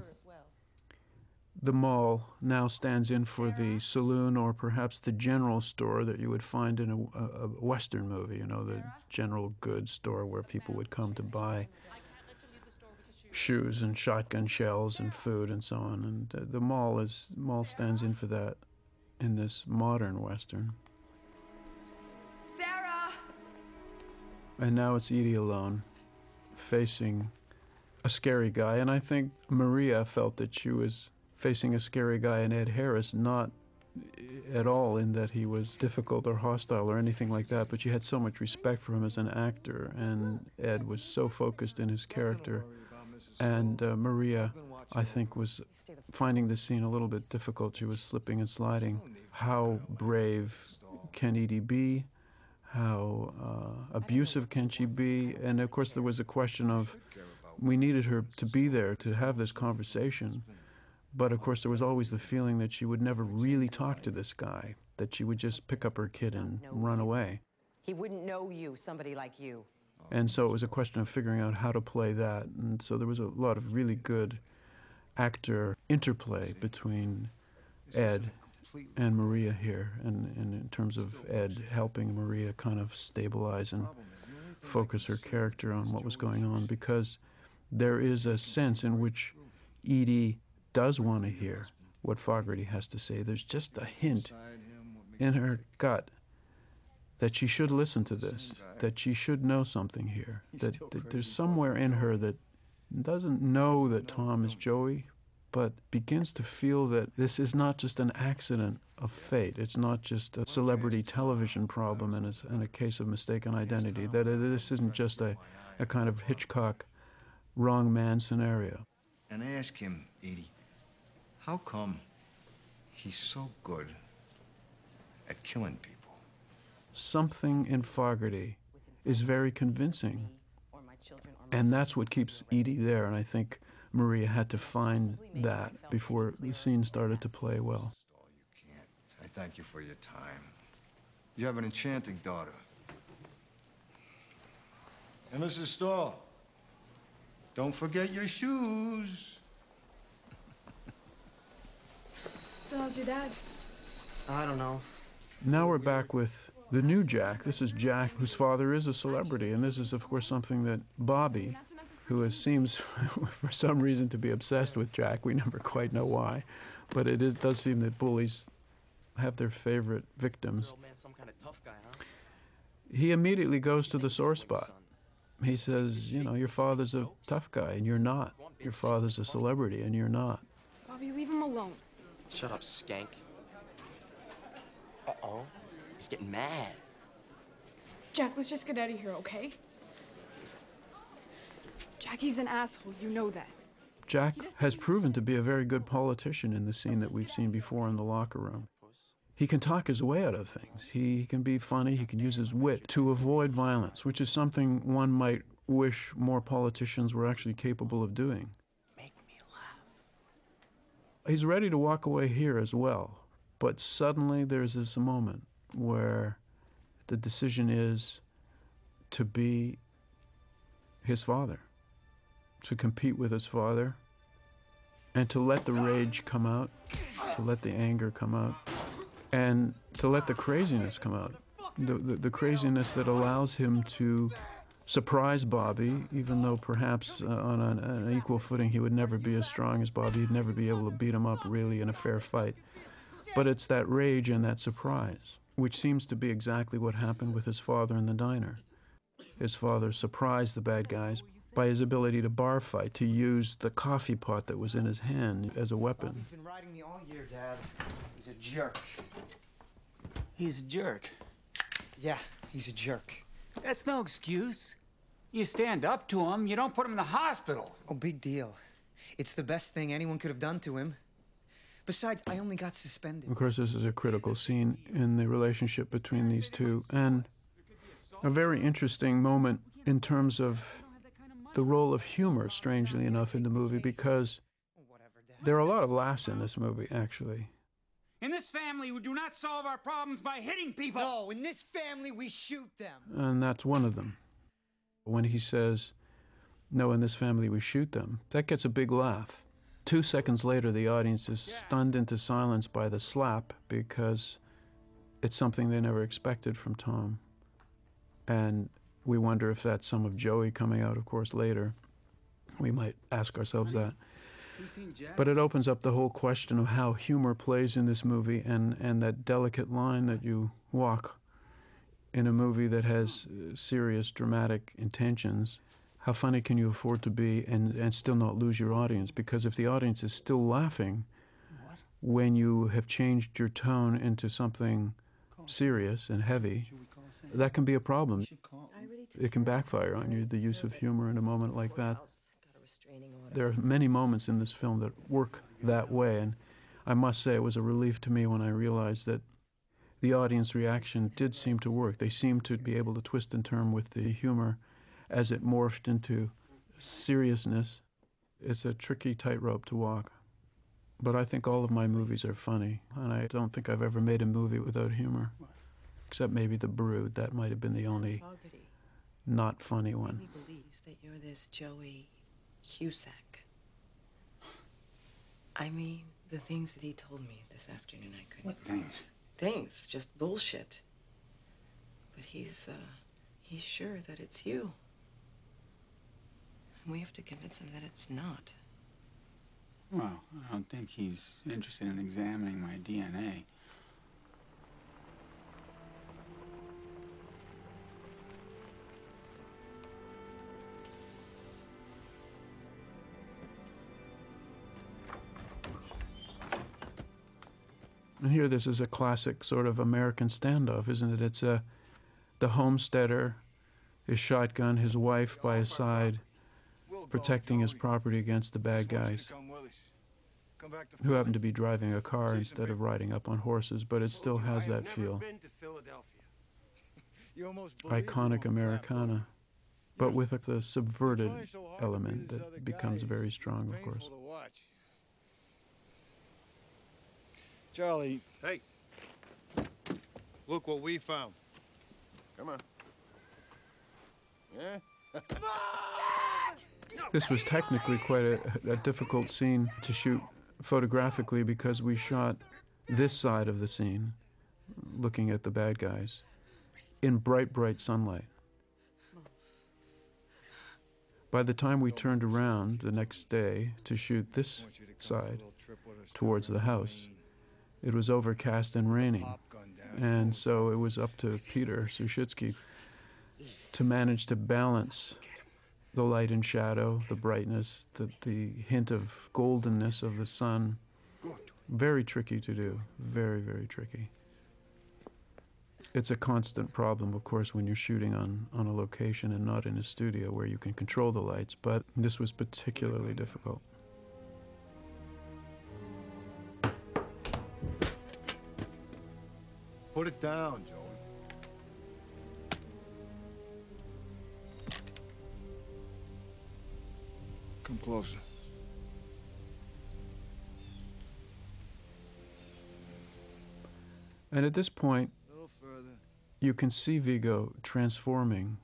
the mall now stands in for the saloon or perhaps the general store that you would find in a, a, western movie. You know, the general goods store where people would come to buy shoes and shotgun shells and food and so on. And uh, the mall is mall stands in for that in this modern western. Sarah! And now it's Edie alone, facing a scary guy. And I think Maria felt that she was facing a scary guy in Ed Harris, not at all in that he was difficult or hostile or anything like that, but she had so much respect for him as an actor. And Ed was so focused in his character. And uh, Maria, I think, was finding the scene a little bit difficult. She was slipping and sliding. How brave can Edie be? How uh, abusive can she be? And of course, there was a question of we needed her to be there to have this conversation. But of course, there was always the feeling that she would never really talk to this guy, that she would just pick up her kid and run away. He wouldn't know you, somebody like you. And so it was a question of figuring out how to play that. And so there was a lot of really good actor interplay between Ed and Maria here, and, and in terms of Ed helping Maria kind of stabilize and focus her character on what was going on, because there is a sense in which Edie does want to hear what Fogarty has to say. There's just a hint in her gut that she should listen to this, that she should know something here, that, that there's somewhere in her that doesn't know that Tom is Joey, but begins to feel that this is not just an accident of fate. It's not just a celebrity television problem and a, and a case of mistaken identity. That this isn't just a, a kind of Hitchcock wrong man scenario. And ask him, Edie, how come he's so good at killing people? Something in Fogarty is very convincing. And that's what keeps Edie there. And I think Maria had to find that before the scene started to play well. I thank you for your time. You have an enchanting daughter. And Mrs. Stall, don't forget your shoes. So how's your dad? I don't know. Now we're back with the new Jack. This is Jack, whose father is a celebrity. And this is, of course, something that Bobby, who is, seems for some reason to be obsessed with Jack, we never quite know why, but it is, does seem that bullies have their favorite victims. some kind of tough guy, huh? He immediately goes to the sore spot. He says, You know, your father's a tough guy, and you're not. Your father's a celebrity, and you're not. Bobby, leave him alone. Shut up, skank. Uh-oh. He's getting mad. Jack, let's just get out of here, okay? Jackie's an asshole, you know that. Jack has proven to be a very good politician in the scene that we've seen before in the locker room. He can talk his way out of things. He can be funny. He can use his wit to avoid violence, which is something one might wish more politicians were actually capable of doing. Make me laugh. He's ready to walk away here as well, but suddenly there's this moment where the decision is to be his father, to compete with his father, and to let the rage come out, to let the anger come out, and to let the craziness come out. The, the, the craziness that allows him to surprise Bobby, even though perhaps uh, on an, an equal footing he would never be as strong as Bobby, he'd never be able to beat him up really in a fair fight. But it's that rage and that surprise, which seems to be exactly what happened with his father in the diner. His father surprised the bad guys by his ability to bar fight, to use the coffee pot that was in his hand as a weapon. He's been riding me all year, Dad. He's a jerk. He's a jerk. Yeah, he's a jerk. That's no excuse. You stand up to him, you don't put him in the hospital. Oh, big deal. It's the best thing anyone could have done to him. Besides, I only got suspended. Of course, this is a critical scene in the relationship between these two, and a very interesting moment in terms of the role of humor, strangely enough, in the movie, because there are a lot of laughs in this movie, actually. In this family, we do not solve our problems by hitting people. No, in this family, we shoot them. And that's one of them. When he says, No, in this family, we shoot them, that gets a big laugh. Two seconds later, the audience is stunned into silence by the slap because it's something they never expected from Tom. And we wonder if that's some of Joey coming out, of course, later. We might ask ourselves that. But it opens up the whole question of how humor plays in this movie and, and that delicate line that you walk in a movie that has uh, serious dramatic intentions. How funny can you afford to be and, and still not lose your audience? Because if the audience is still laughing when you have changed your tone into something serious and heavy, that can be a problem. It can backfire on you, the use of humor in a moment like that. There are many moments in this film that work that way, and I must say it was a relief to me when I realized that the audience reaction did seem to work. They seemed to be able to twist and turn with the humor as it morphed into seriousness. It's a tricky tightrope to walk. But I think all of my movies are funny, and I don't think I've ever made a movie without humor. Except maybe The Brood. That might have been the only not funny one. believes that you're this Joey Cusack. I mean, the things that he told me this afternoon, I couldn't. What things? Things, just bullshit. But he's, uh, he's sure that it's you. And we have to convince him that it's not. Well, I don't think he's interested in examining my DNA. And here, this is a classic sort of American standoff, isn't it? It's a the homesteader, his shotgun, his wife by his side, protecting his property against the bad guys, who happen to be driving a car instead of riding up on horses. But it still has that feel, iconic Americana, but with a, subverted element that becomes very strong, of course. Charlie. Hey. Look what we found. Come on. Yeah? This was technically quite a, a difficult scene to shoot photographically because we shot this side of the scene, looking at the bad guys, in bright, bright sunlight. By the time we turned around the next day to shoot this side towards the house, it was overcast and raining. And so it was up to Peter Suschitzky to manage to balance the light and shadow, the brightness, the, the hint of goldenness of the sun. Very tricky to do. Very, very tricky. It's a constant problem, of course, when you're shooting on, on a location and not in a studio where you can control the lights, but this was particularly difficult. Put it down, Joey. Come closer. And at this point, A little further. you can see Viggo transforming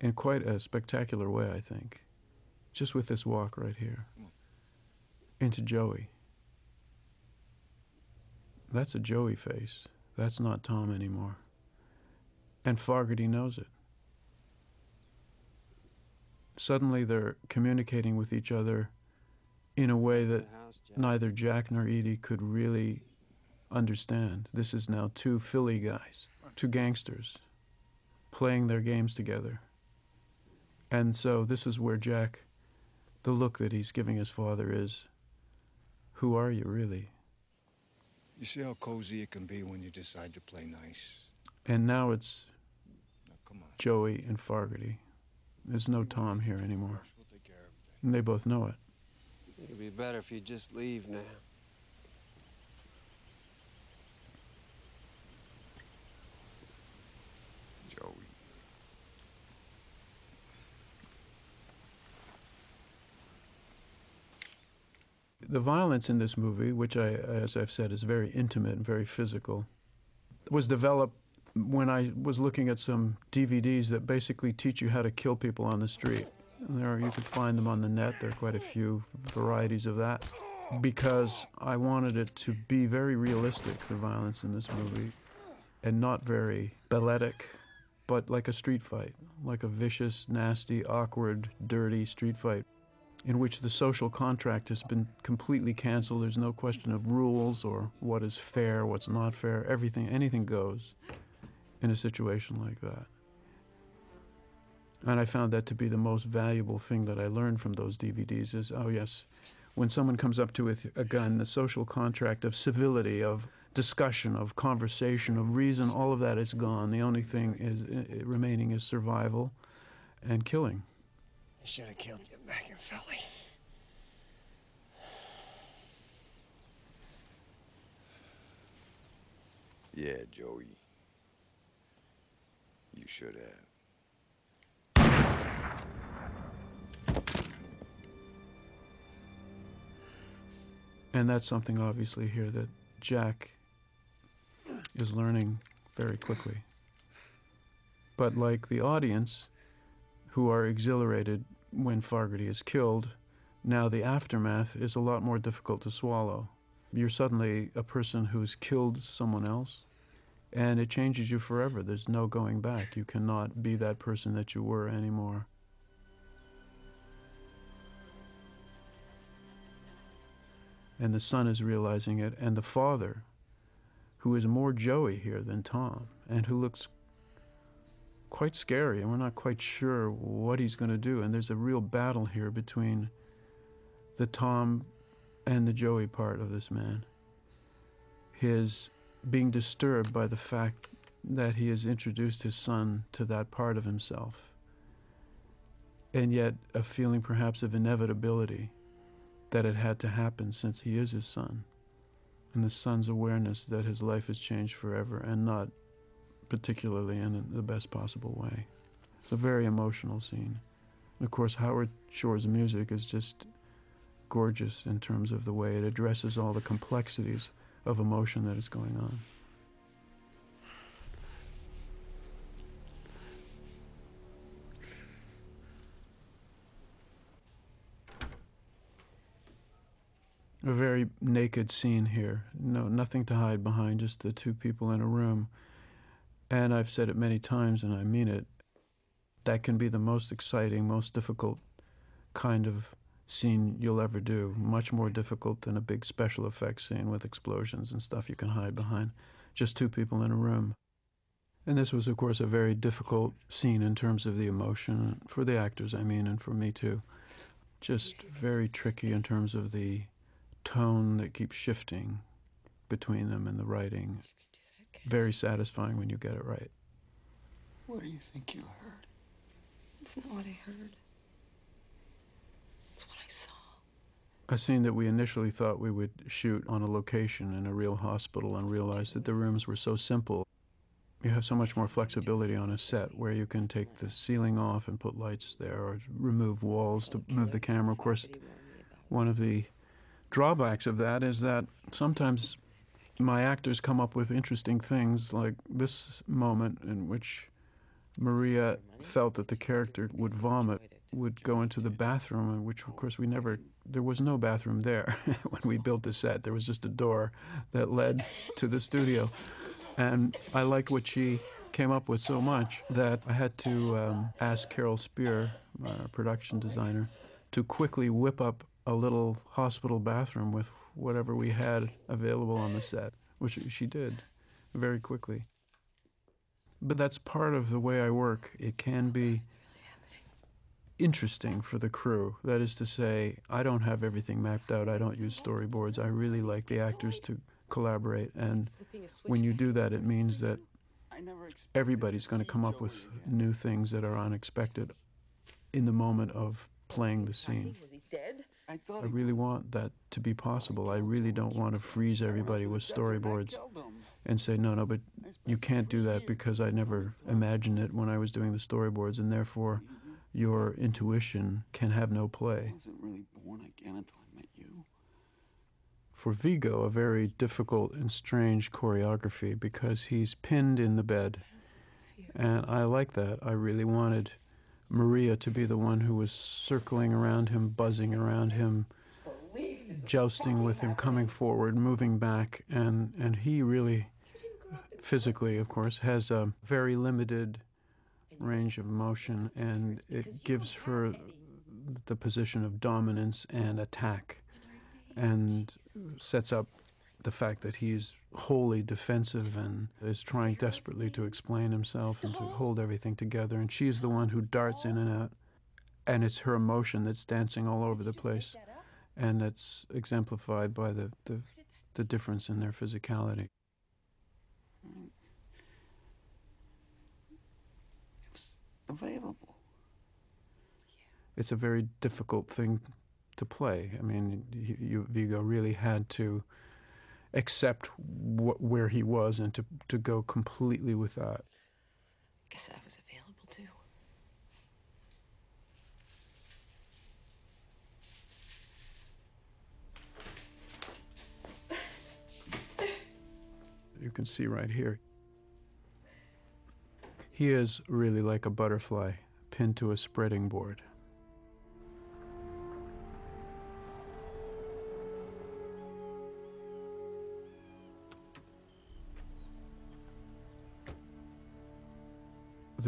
in quite a spectacular way, I think, just with this walk right here into Joey. That's a Joey face. That's not Tom anymore. And Fogarty knows it. Suddenly they're communicating with each other in a way that neither Jack nor Edie could really understand. This is now two Philly guys, two gangsters, playing their games together. And so this is where Jack, the look that he's giving his father is, who are you really? You see how cozy it can be when you decide to play nice? And now it's Joey and Fogarty. There's no Tom here anymore. And they both know it. It'd be better if you just leave now. Joey. The violence in this movie, which I, as I've said, is very intimate and very physical, was developed when I was looking at some DVDs that basically teach you how to kill people on the street. There, you could find them on the net. There are quite a few varieties of that. Because I wanted it to be very realistic, the violence in this movie, and not very balletic, but like a street fight, like a vicious, nasty, awkward, dirty street fight in which the social contract has been completely canceled. There's no question of rules or what is fair, what's not fair. Everything, anything goes in a situation like that. And I found that to be the most valuable thing that I learned from those DVDs is, oh yes, when someone comes up to with a gun, the social contract of civility, of discussion, of conversation, of reason, all of that is gone. The only thing is uh, remaining is survival and killing. I should have killed you, Machiavelli. Yeah, Joey. You should have. And that's something obviously here that Jack is learning very quickly. But like the audience, who are exhilarated when Fogarty is killed, now the aftermath is a lot more difficult to swallow. You're suddenly a person who's killed someone else, and it changes you forever. There's no going back. You cannot be that person that you were anymore. And the son is realizing it, and the father, who is more Joey here than Tom, and who looks quite scary, and we're not quite sure what he's going to do. And there's a real battle here between the Tom and the Joey part of this man. His being disturbed by the fact that he has introduced his son to that part of himself, and yet a feeling perhaps of inevitability that it had to happen since he is his son, and the son's awareness that his life has changed forever and not particularly in the best possible way. It's a very emotional scene. And of course, Howard Shore's music is just gorgeous in terms of the way it addresses all the complexities of emotion that is going on. A very naked scene here. No, nothing to hide behind, just the two people in a room. And I've said it many times, and I mean it. That can be the most exciting, most difficult kind of scene you'll ever do. Much more difficult than a big special effects scene with explosions and stuff you can hide behind. Just two people in a room. And this was, of course, a very difficult scene in terms of the emotion, for the actors, I mean, and for me too. Just very tricky in terms of the tone that keeps shifting between them and the writing. Very satisfying when you get it right. What do you think you heard? It's not what I heard. It's what I saw. A scene that we initially thought we would shoot on a location in a real hospital and realized that the rooms were so simple. You have so much more flexibility on a set where you can take the ceiling off and put lights there or remove walls to move the camera. Of course, one of the drawbacks of that is that sometimes my actors come up with interesting things like this moment in which Maria felt that the character would vomit, would go into the bathroom, which, of course, we never, there was no bathroom there when we built the set. There was just a door that led to the studio. And I liked what she came up with so much that I had to um, ask Carol Spier, our production designer, to quickly whip up a little hospital bathroom with whatever we had available on the set, which she did very quickly. But that's part of the way I work. It can be interesting for the crew. That is to say, I don't have everything mapped out. I don't use storyboards. I really like the actors to collaborate. And when you do that, it means that everybody's going to come up with new things that are unexpected. in the moment of playing the scene. Was he dead? I I really want that to be possible. I really don't want to freeze everybody with storyboards and say, no, no, but you can't do that because I never imagined it when I was doing the storyboards, and therefore mm-hmm. your intuition can have no play. I wasn't really born again until I met you. For Viggo, a very difficult and strange choreography because he's pinned in the bed. And I like that. I really wanted Maria to be the one who was circling around him, buzzing around him, jousting with him, coming forward, moving back. And, and he really, physically, of course, has a very limited range of motion, and it gives her the position of dominance and attack, and sets up the fact that he's wholly defensive and is trying desperately to explain himself and to hold everything together. And she's the one who darts in and out, and it's her emotion that's dancing all over the place, and that's exemplified by the, the, the difference in their physicality. It was available. it's a very difficult thing to play. I mean, you, you, Viggo really had to accept wh- where he was and to, to go completely with that. Guess I was available too. You can see right here. He is really like a butterfly pinned to a spreading board.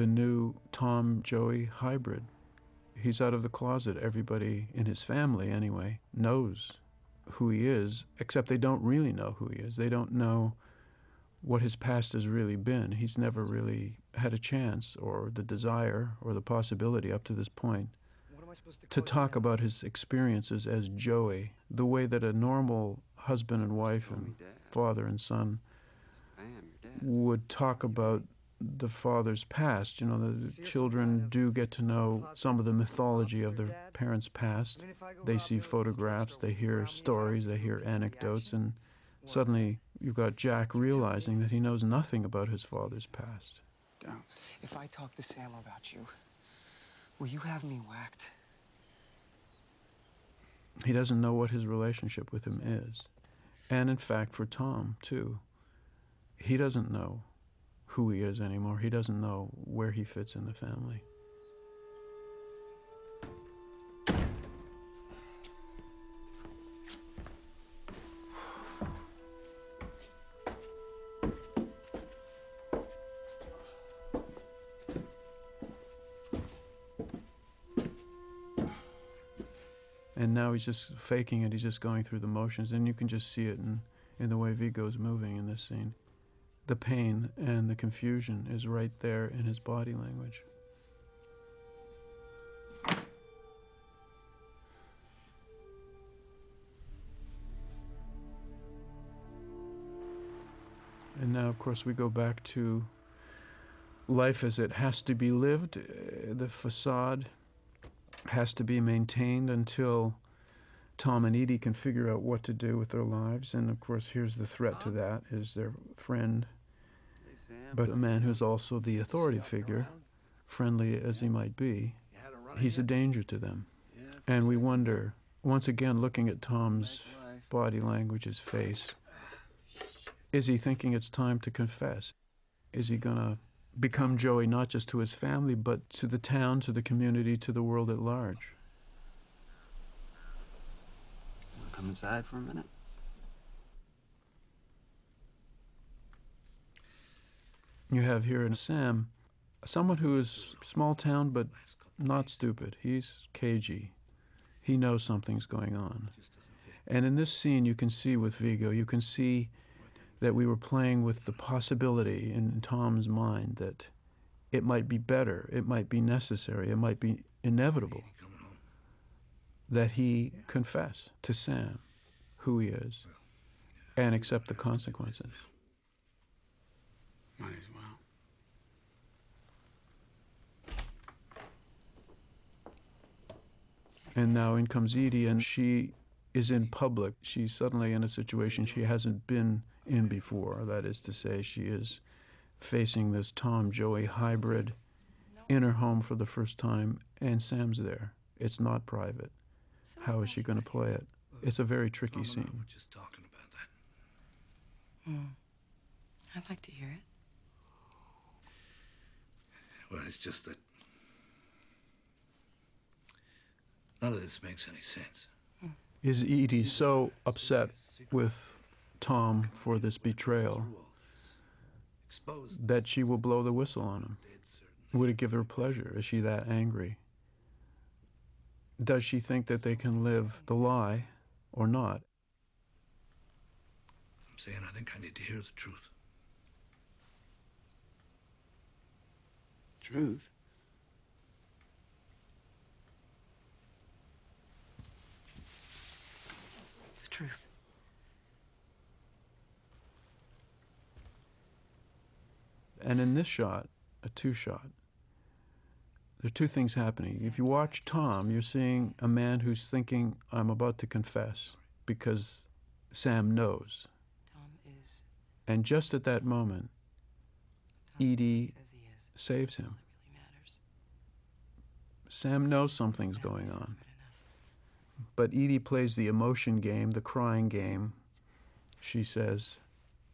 The new Tom Joey hybrid. He's out of the closet. Everybody in his family, anyway, knows who he is, except they don't really know who he is. They don't know what his past has really been. He's never really had a chance or the desire or the possibility up to this point to talk about his experiences as Joey, the way that a normal husband and wife and father and son would talk about the father's past. You know, the children do get to know some of the mythology of their parents' past. They see photographs, they hear stories, they hear anecdotes, and suddenly you've got Jack realizing that he knows nothing about his father's past. If I talk to Sam about you, will you have me whacked? He doesn't know what his relationship with him is. And in fact, for Tom, too, he doesn't know who he is anymore. He doesn't know where he fits in the family. And now he's just faking it. He's just going through the motions, and you can just see it in, in the way Viggo's moving in this scene the pain and the confusion is right there in his body language. And now, of course, we go back to life as it has to be lived. Uh, The facade has to be maintained until Tom and Edie can figure out what to do with their lives. And of course, here's the threat to that is their friend, but a man who's also the authority figure, friendly as he might be, he's a danger to them. And we wonder, once again, looking at Tom's body language, his face, is he thinking it's time to confess? Is he going to become Joey not just to his family, but to the town, to the community, to the world at large? Come inside for a minute? You have here in Sam someone who is small town but not stupid. He's cagey. He knows something's going on. And in this scene, you can see with Viggo, you can see that we were playing with the possibility in Tom's mind that it might be better, it might be necessary, it might be inevitable that he confess to Sam who he is and accept the consequences. Might as well. And now in comes Edie, and she is in public. She's suddenly in a situation she hasn't been in before. That is to say, she is facing this Tom Joey hybrid in her home for the first time, and Sam's there. It's not private. How is she going to play it? It's a very tricky scene. We're just talking about that. Hmm. I'd like to hear it. Well, it's just that none of this makes any sense. Is Edie so upset with Tom for this betrayal that she will blow the whistle on him? Would it give her pleasure? Is she that angry? Does she think that they can live the lie or not? I'm saying I think I need to hear the truth. Truth? The truth. And in this shot, a two shot, there are two things happening. If you watch Tom, you're seeing a man who's thinking, I'm about to confess because Sam knows. Tom is. And just at that moment, Edie saves him. Sam knows something's going on. But Edie plays the emotion game, the crying game. She says,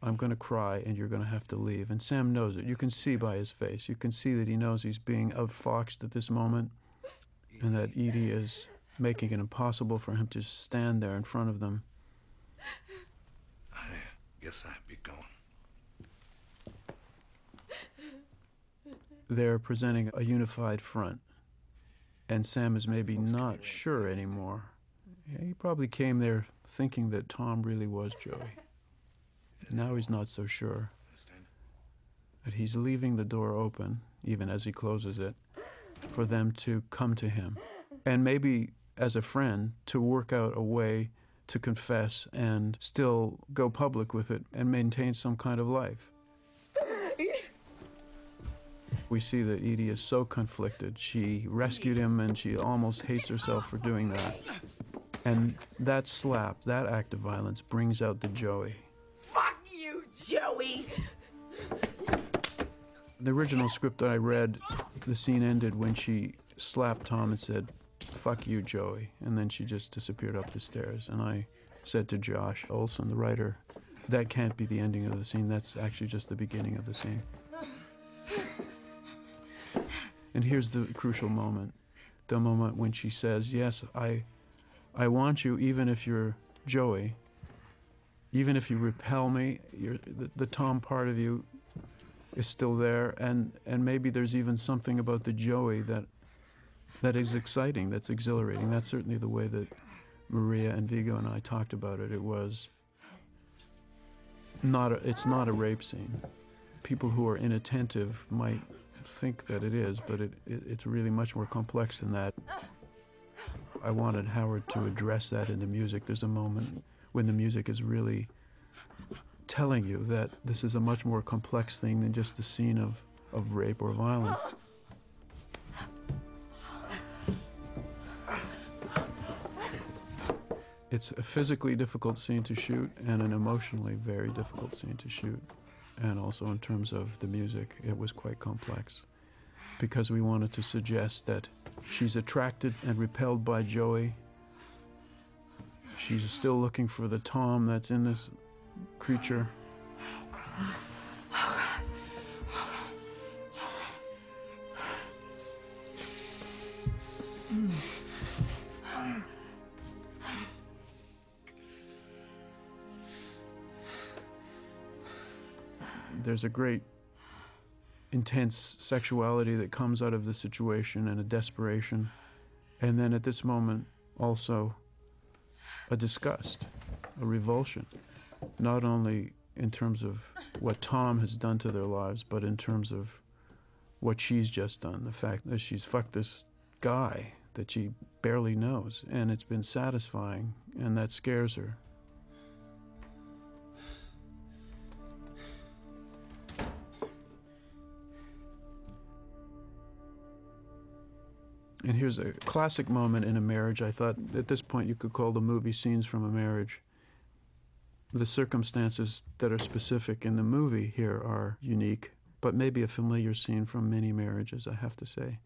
I'm going to cry and you're going to have to leave. And Sam knows it. You can see by his face. You can see that he knows he's being outfoxed at this moment and that Edie is making it impossible for him to stand there in front of them. I guess I'd be going. They're presenting a unified front. And Sam is maybe not sure anymore. Yeah, he probably came there thinking that Tom really was Joey. Now he's not so sure. But he's leaving the door open, even as he closes it, for them to come to him. And maybe as a friend, to work out a way to confess and still go public with it and maintain some kind of life. We see that Edie is so conflicted. She rescued him and she almost hates herself for doing that. And that slap, that act of violence, brings out the Joey. Fuck you, Joey! The original script that I read, the scene ended when she slapped Tom and said, Fuck you, Joey. And then she just disappeared up the stairs. And I said to Josh Olson, the writer, that can't be the ending of the scene. That's actually just the beginning of the scene. And here's the crucial moment the moment when she says, Yes, I, I want you even if you're Joey. Even if you repel me, the, the Tom part of you is still there. And, and maybe there's even something about the Joey that, that is exciting, that's exhilarating. That's certainly the way that Maria and Viggo and I talked about it. It was not a, it's not a rape scene. People who are inattentive might think that it is, but it, it, it's really much more complex than that. I wanted Howard to address that in the music. There's a moment when the music is really telling you that this is a much more complex thing than just the scene of, of rape or violence. It's a physically difficult scene to shoot and an emotionally very difficult scene to shoot. And also in terms of the music, it was quite complex because we wanted to suggest that she's attracted and repelled by Joey. She's still looking for the Tom that's in this creature. There's a great intense sexuality that comes out of the situation and a desperation. And then at this moment, also a disgust, a revulsion, not only in terms of what Tom has done to their lives, but in terms of what she's just done. The fact that she's fucked this guy that she barely knows, and it's been satisfying, and that scares her. And here's a classic moment in a marriage. I thought at this point you could call the movie scenes from a marriage. The circumstances that are specific in the movie here are unique, but maybe a familiar scene from many marriages, I have to say.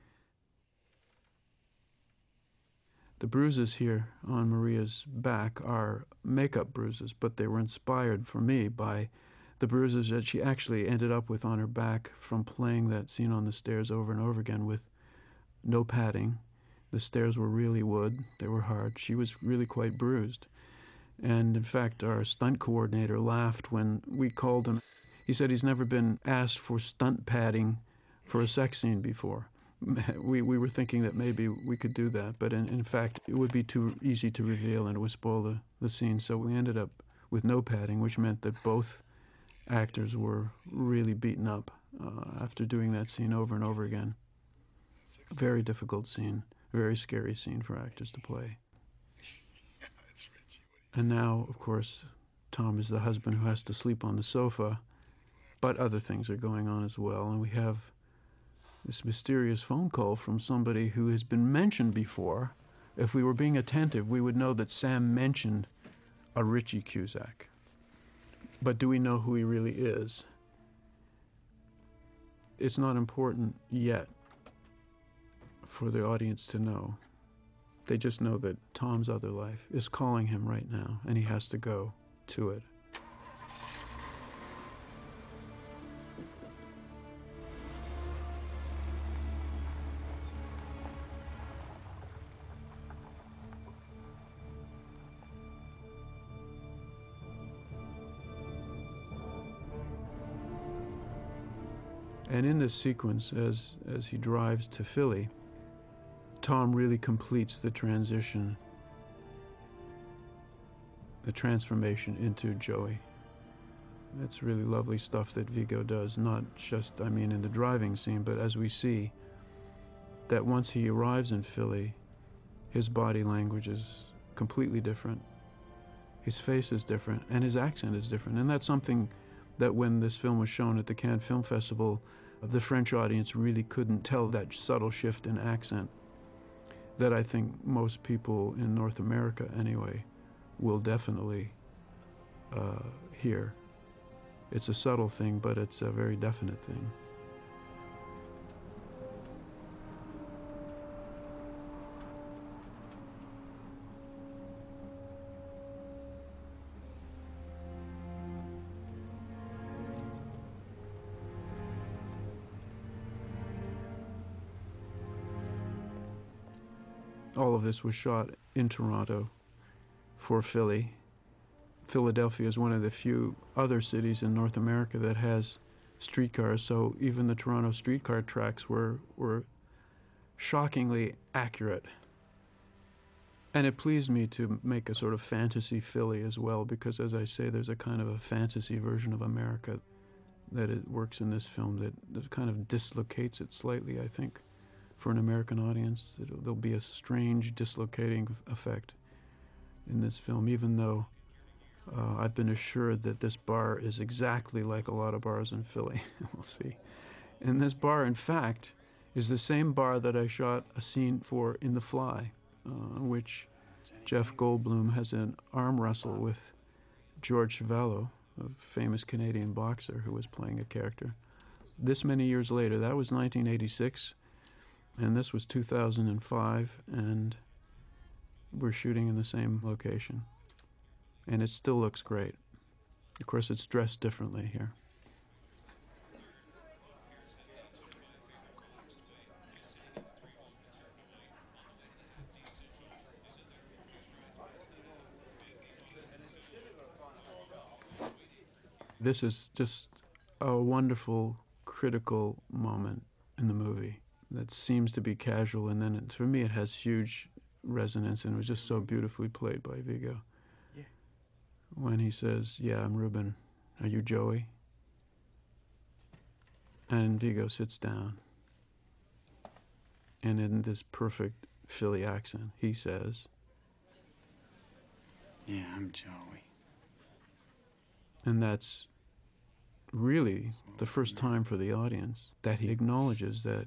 The bruises here on Maria's back are makeup bruises, but they were inspired for me by the bruises that she actually ended up with on her back from playing that scene on the stairs over and over again with no padding. The stairs were really wood, they were hard. She was really quite bruised. And in fact, our stunt coordinator laughed when we called him. He said he's never been asked for stunt padding for a sex scene before. We, we were thinking that maybe we could do that, but in, in fact, it would be too easy to reveal and it would spoil the, the scene. So we ended up with no padding, which meant that both actors were really beaten up uh, after doing that scene over and over again. Very difficult scene, very scary scene for actors to play. And now, of course, Tom is the husband who has to sleep on the sofa, but other things are going on as well. And we have this mysterious phone call from somebody who has been mentioned before. If we were being attentive, we would know that Sam mentioned a Richie Cusack. But do we know who he really is? It's not important yet for the audience to know. They just know that Tom's other life is calling him right now, and he has to go to it. And in this sequence, as, as he drives to Philly, Tom really completes the transition, the transformation into Joey. It's really lovely stuff that Viggo does, not just, I mean, in the driving scene, but as we see that once he arrives in Philly, his body language is completely different. His face is different, and his accent is different. And that's something that when this film was shown at the Cannes Film Festival, the French audience really couldn't tell that subtle shift in accent that I think most people in North America, anyway, will definitely uh, hear. It's a subtle thing, but it's a very definite thing. All of this was shot in Toronto for Philly. Philadelphia is one of the few other cities in North America that has streetcars, so even the Toronto streetcar tracks were, were shockingly accurate. And it pleased me to make a sort of fantasy Philly as well, because as I say, there's a kind of a fantasy version of America that it works in this film that, that kind of dislocates it slightly, I think for an American audience. There'll be a strange dislocating effect in this film, even though uh, I've been assured that this bar is exactly like a lot of bars in Philly. we'll see. And this bar, in fact, is the same bar that I shot a scene for in The Fly, uh, which Jeff Goldblum has an arm wrestle with George Chuvalo, a famous Canadian boxer who was playing a character. This many years later, that was 1986 and this was 2005 and we're shooting in the same location. And it still looks great. Of course it's dressed differently here. This is just a wonderful critical moment in the movie that seems to be casual, and then it, for me it has huge resonance, and it was just so beautifully played by Viggo. Yeah. When he says, "Yeah, I'm Ruben. Are you Joey?" And Viggo sits down, and in this perfect Philly accent, he says, "Yeah, I'm Joey." And that's really the first time for the audience that he acknowledges that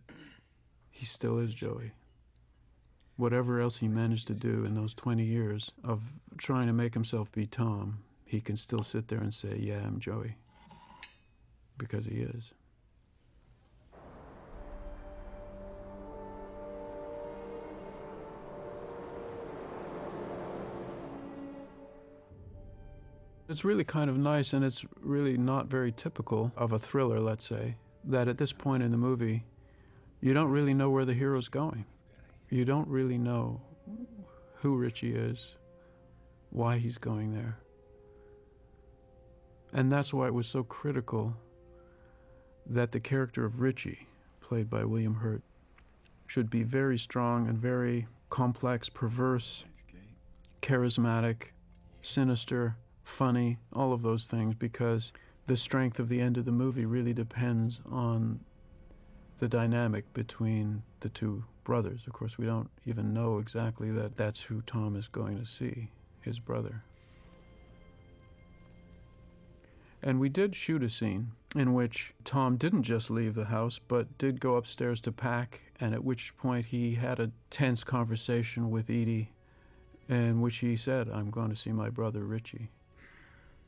he still is Joey. whatever else he managed to do in those 20 years of trying to make himself be Tom, he can still sit there and say, Yeah, I'm Joey. Because he is. It's really kind of nice, and it's really not very typical of a thriller, let's say, that at this point in the movie, you don't really know where the hero's going. You don't really know who Richie is, why he's going there. And that's why it was so critical that the character of Richie, played by William Hurt, should be very strong and very complex, perverse, charismatic, sinister, funny, all of those things, because the strength of the end of the movie really depends on the dynamic between the two brothers. Of course, we don't even know exactly that that's who Tom is going to see, his brother. And we did shoot a scene in which Tom didn't just leave the house, but did go upstairs to pack, and at which point he had a tense conversation with Edie, in which he said, I'm going to see my brother Richie.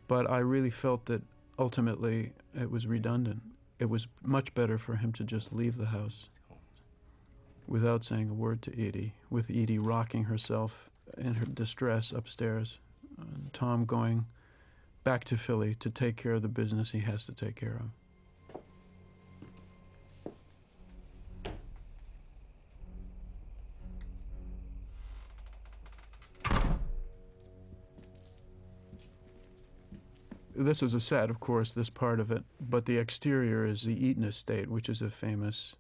But I really felt that ultimately it was redundant. It was much better for him to just leave the house without saying a word to Edie, with Edie rocking herself in her distress upstairs, and Tom going back to Philly to take care of the business he has to take care of. This is a set, of course, this part of it, but the exterior is the Eaton Estate, which is a famous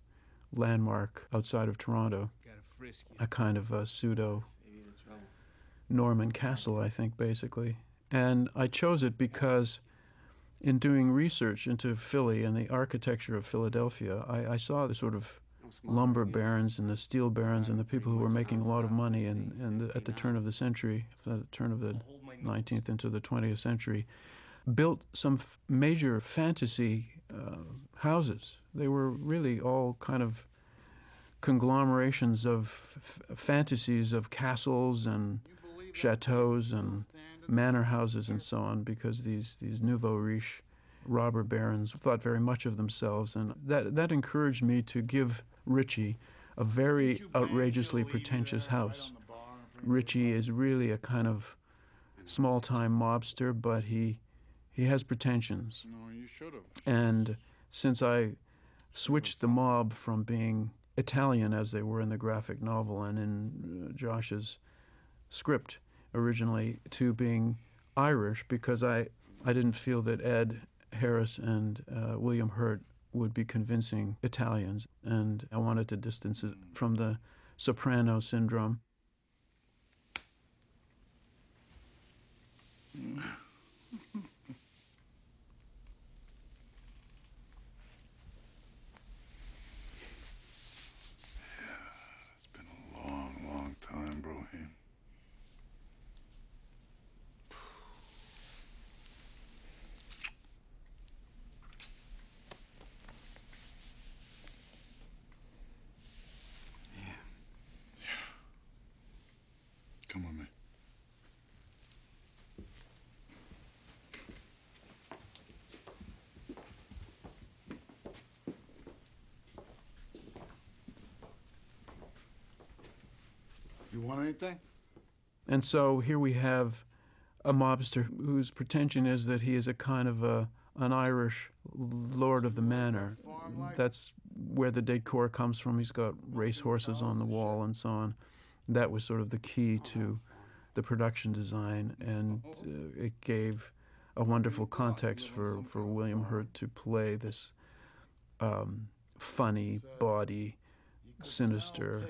landmark outside of Toronto. A kind of a pseudo Norman castle, I think, basically. And I chose it because in doing research into Philly and the architecture of Philadelphia, I, I saw the sort of lumber barons and the steel barons and the people who were making a lot of money and, and at the turn of the century, the turn of the 19th into the 20th century, built some f- major fantasy uh, houses. They were really all kind of conglomerations of f- fantasies of castles and chateaus and manor houses and so on, because these these nouveau riche robber barons thought very much of themselves, and that that encouraged me to give Richie a very outrageously pretentious house. Richie is really a kind of small-time mobster, but he he has pretensions. No, you should have. And since I switched the mob from being Italian, as they were in the graphic novel and in uh, Josh's script originally, to being Irish, because I, I didn't feel that Ed Harris and uh, William Hurt would be convincing Italians, and I wanted to distance it from the soprano syndrome. It's been a long, long time, Brohim. Come with me. You want anything? And so here we have a mobster whose pretension is that he is a kind of a, an Irish lord of the manor. That's where the decor comes from. He's got race horses on the wall and so on. That was sort of the key to the production design, and uh, it gave a wonderful context for, for William Hurt to play this um, funny, bawdy, sinister,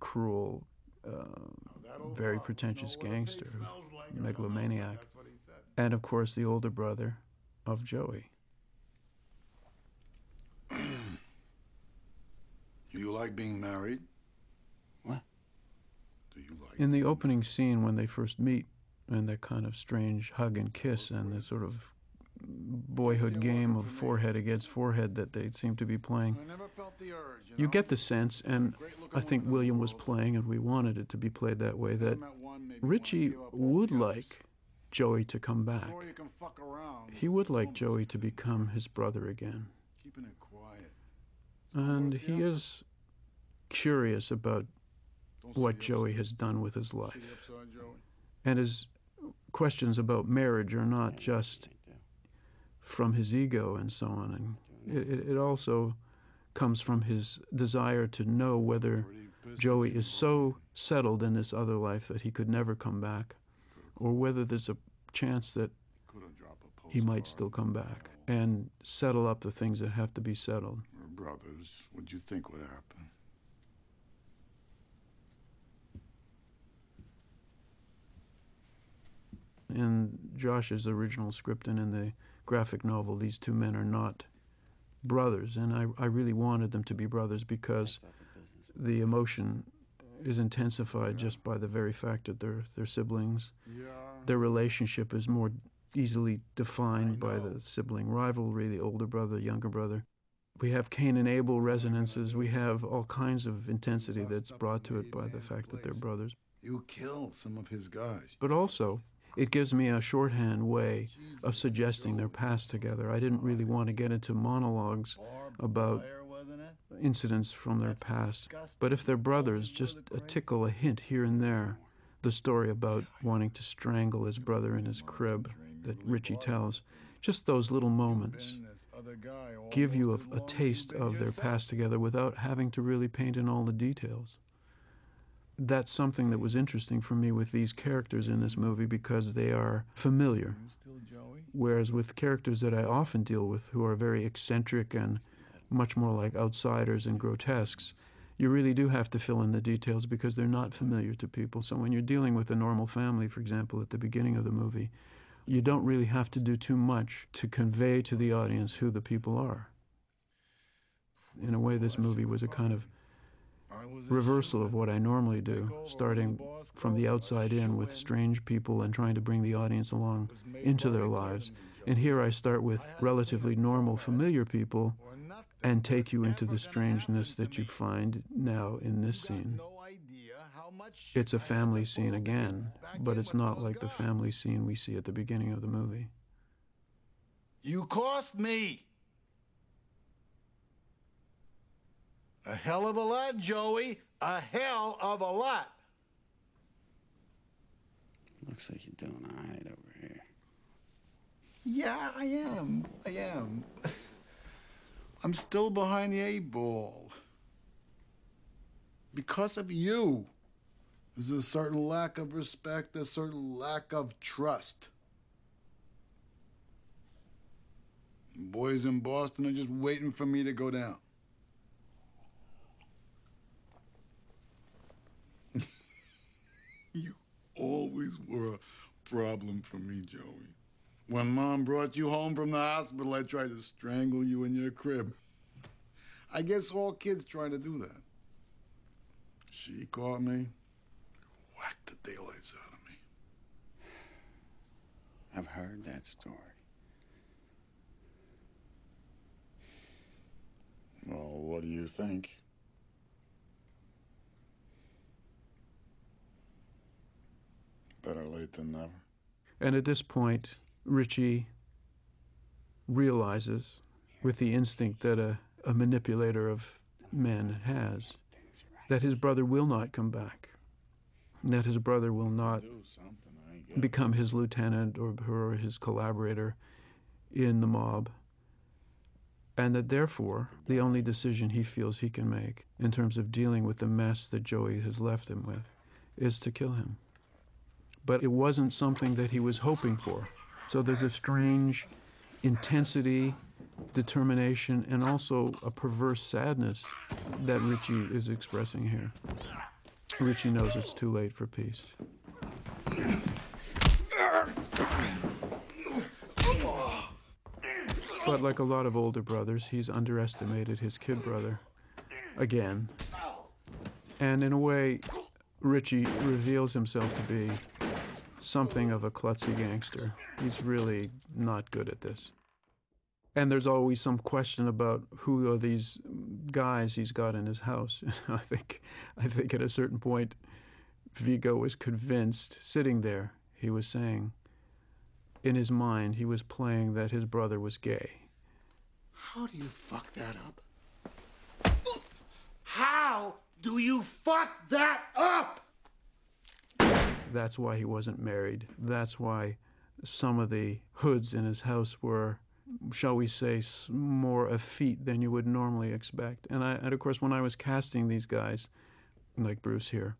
cruel, uh, very pretentious gangster, megalomaniac, and of course the older brother of Joey. Do you like being married? What? Do you like? In the opening scene when they first meet, and that kind of strange hug and kiss, and the sort of boyhood game of forehead against forehead that they seem to be playing. You get the sense, and I think William was playing, and we wanted it to be played that way, that Richie would like Joey to come back. He would like Joey to become his brother again. Keeping it quiet. And he is curious about what Joey has done with his life. And his questions about marriage are not just from his ego and so on. And it, it also comes from his desire to know whether Joey is so settled in this other life that he could never come back, or whether there's a chance that he might still come back and settle up the things that have to be settled. We're brothers. What'd you think would happen? In Josh's original script and in the graphic novel, these two men are not brothers, and I, I really wanted them to be brothers because the emotion is intensified just by the very fact that they're they're siblings. Their relationship is more easily defined by the sibling rivalry, the older brother, younger brother. We have Cain and Abel resonances. We have all kinds of intensity that's brought to it by the fact that they're brothers. You kill some of his guys. But also, it gives me a shorthand way of suggesting their past together. I didn't really want to get into monologues about incidents from their past. But if they're brothers, just a tickle, a hint here and there. The story about wanting to strangle his brother in his crib that Richie tells. Just those little moments give you a, a taste of their past together without having to really paint in all the details that's something that was interesting for me with these characters in this movie because they are familiar. Whereas with characters that I often deal with who are very eccentric and much more like outsiders and grotesques, you really do have to fill in the details because they're not familiar to people. So when you're dealing with a normal family, for example, at the beginning of the movie, you don't really have to do too much to convey to the audience who the people are. In a way, this movie was a kind of reversal of what I normally do, starting from the outside in with strange people and trying to bring the audience along into their lives. And here I start with relatively normal, familiar people and take you into the strangeness that you find now in this scene. It's a family scene again, but it's not like the family scene we see at the beginning of the movie. You cost me a hell of a lot, Joey. A hell of a lot. Looks like you're doing all right over here. Yeah, I am. I am. I'm still behind the eight ball. Because of you. There's a certain lack of respect, a certain lack of trust. Boys in Boston are just waiting for me to go down. you always were a problem for me, Joey. When Mom brought you home from the hospital, I tried to strangle you in your crib. I guess all kids try to do that. She caught me, whacked the daylights out of me. I've heard that story. Well, what do you think? Better late than never. And at this point, Richie realizes, with the instinct that a, a manipulator of men has, that his brother will not come back, that his brother will not become his lieutenant or, or his collaborator in the mob, and that therefore the only decision he feels he can make in terms of dealing with the mess that Joey has left him with is to kill him. But it wasn't something that he was hoping for. So there's a strange intensity, determination, and also a perverse sadness that Richie is expressing here. Richie knows it's too late for peace. But like a lot of older brothers, he's underestimated his kid brother again. And in a way, Richie reveals himself to be something of a klutzy gangster. He's really not good at this. And there's always some question about who are these guys he's got in his house. I think, I think at a certain point, Viggo was convinced, sitting there, he was saying, in his mind, he was playing that his brother was gay. How do you fuck that up? How do you fuck that up? That's why he wasn't married. That's why some of the hoods in his house were, shall we say, more effete than you would normally expect. And, I, and of course, when I was casting these guys, like Bruce here,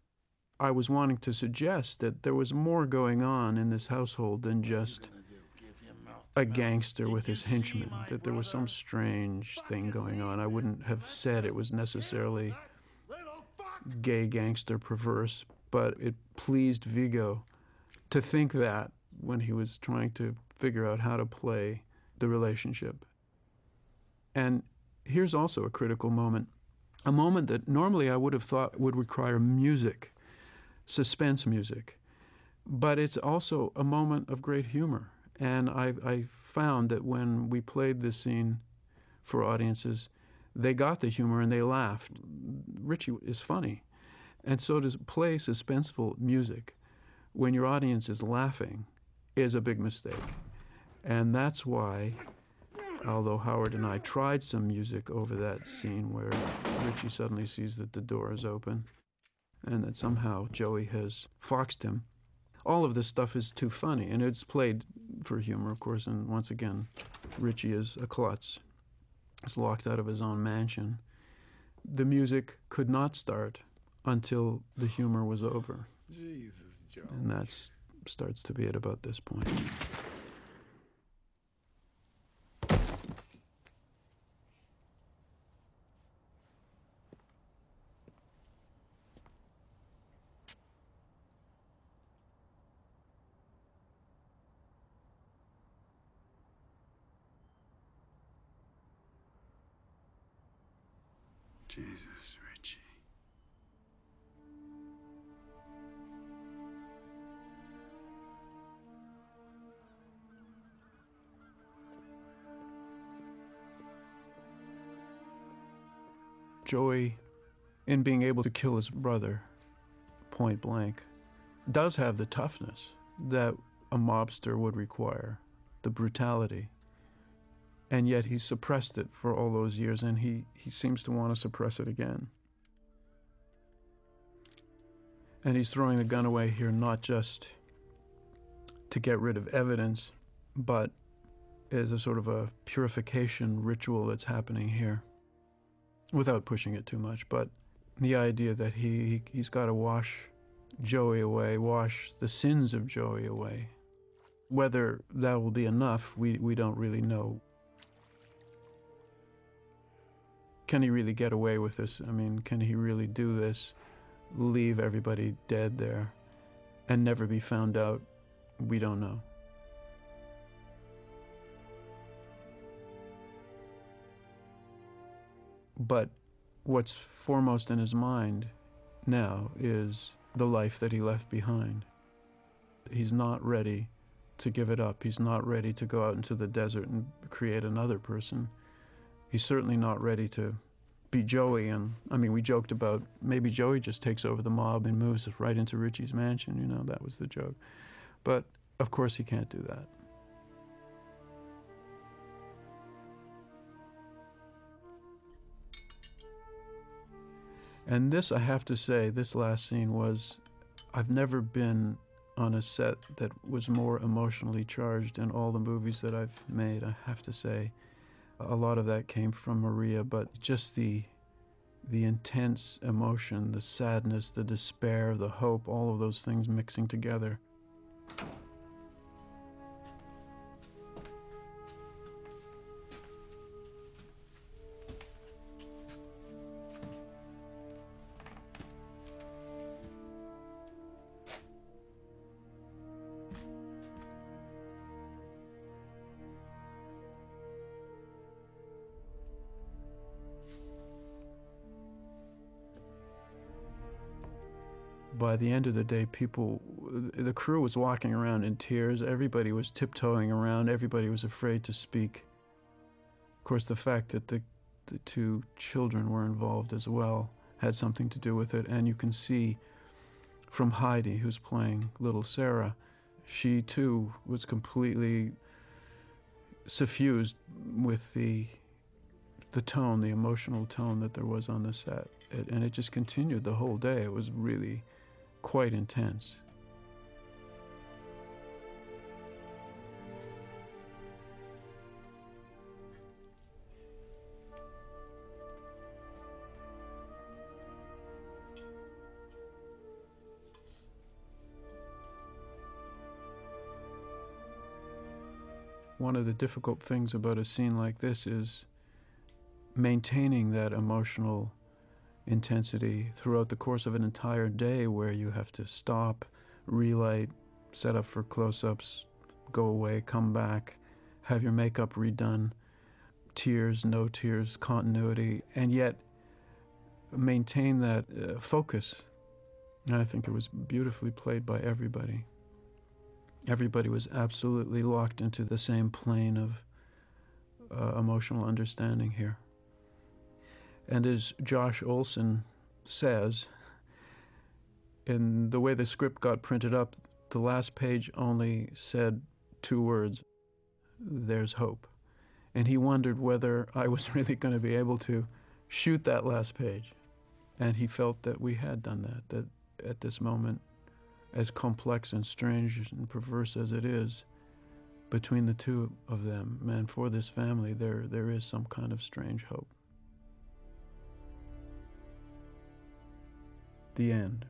I was wanting to suggest that there was more going on in this household than just a gangster with his henchmen, that there was some strange thing going on. I wouldn't have said it was necessarily gay gangster perverse, but it pleased Viggo to think that when he was trying to figure out how to play the relationship. And here's also a critical moment a moment that normally I would have thought would require music, suspense music, but it's also a moment of great humor. And I, I found that when we played this scene for audiences, they got the humor and they laughed. Richie is funny. And so to play suspenseful music when your audience is laughing is a big mistake. And that's why, although Howard and I tried some music over that scene where Richie suddenly sees that the door is open and that somehow Joey has foxed him, all of this stuff is too funny. And it's played for humor, of course. And once again, Richie is a klutz. He's locked out of his own mansion. The music could not start until the humor was over. Jesus, Joe. And that starts to be at about this point. Kill his brother point blank, does have the toughness that a mobster would require, the brutality. And yet he suppressed it for all those years, and he, he seems to want to suppress it again. And he's throwing the gun away here not just to get rid of evidence, but as a sort of a purification ritual that's happening here without pushing it too much, but the idea that he, he he's got to wash Joey away, wash the sins of Joey away. Whether that will be enough, we, we don't really know. Can he really get away with this? I mean, can he really do this, leave everybody dead there, and never be found out? We don't know. But what's foremost in his mind now is the life that he left behind. He's not ready to give it up. He's not ready to go out into the desert and create another person. He's certainly not ready to be Joey. And I mean, we joked about maybe Joey just takes over the mob and moves right into Richie's mansion. You know, that was the joke. But of course, he can't do that. And this, I have to say, this last scene was, I've never been on a set that was more emotionally charged in all the movies that I've made, I have to say. A lot of that came from Maria, but just the the intense emotion, the sadness, the despair, the hope, all of those things mixing together. By the end of the day, people, the crew was walking around in tears. Everybody was tiptoeing around. Everybody was afraid to speak. Of course, the fact that the, the two children were involved as well had something to do with it. And you can see from Heidi, who's playing little Sarah, she too was completely suffused with the the tone, the emotional tone that there was on the set. It, and it just continued the whole day. It was really quite intense. One of the difficult things about a scene like this is maintaining that emotional intensity throughout the course of an entire day where you have to stop, relight, set up for close ups, go away, come back, have your makeup redone, tears, no tears, continuity, and yet maintain that uh, focus. And I think it was beautifully played by everybody. Everybody was absolutely locked into the same plane of uh, emotional understanding here. And as Josh Olson says, in the way the script got printed up, the last page only said two words there's hope. And he wondered whether I was really going to be able to shoot that last page. And he felt that we had done that, that at this moment, as complex and strange and perverse as it is, between the two of them, and for this family, there, there is some kind of strange hope. The end.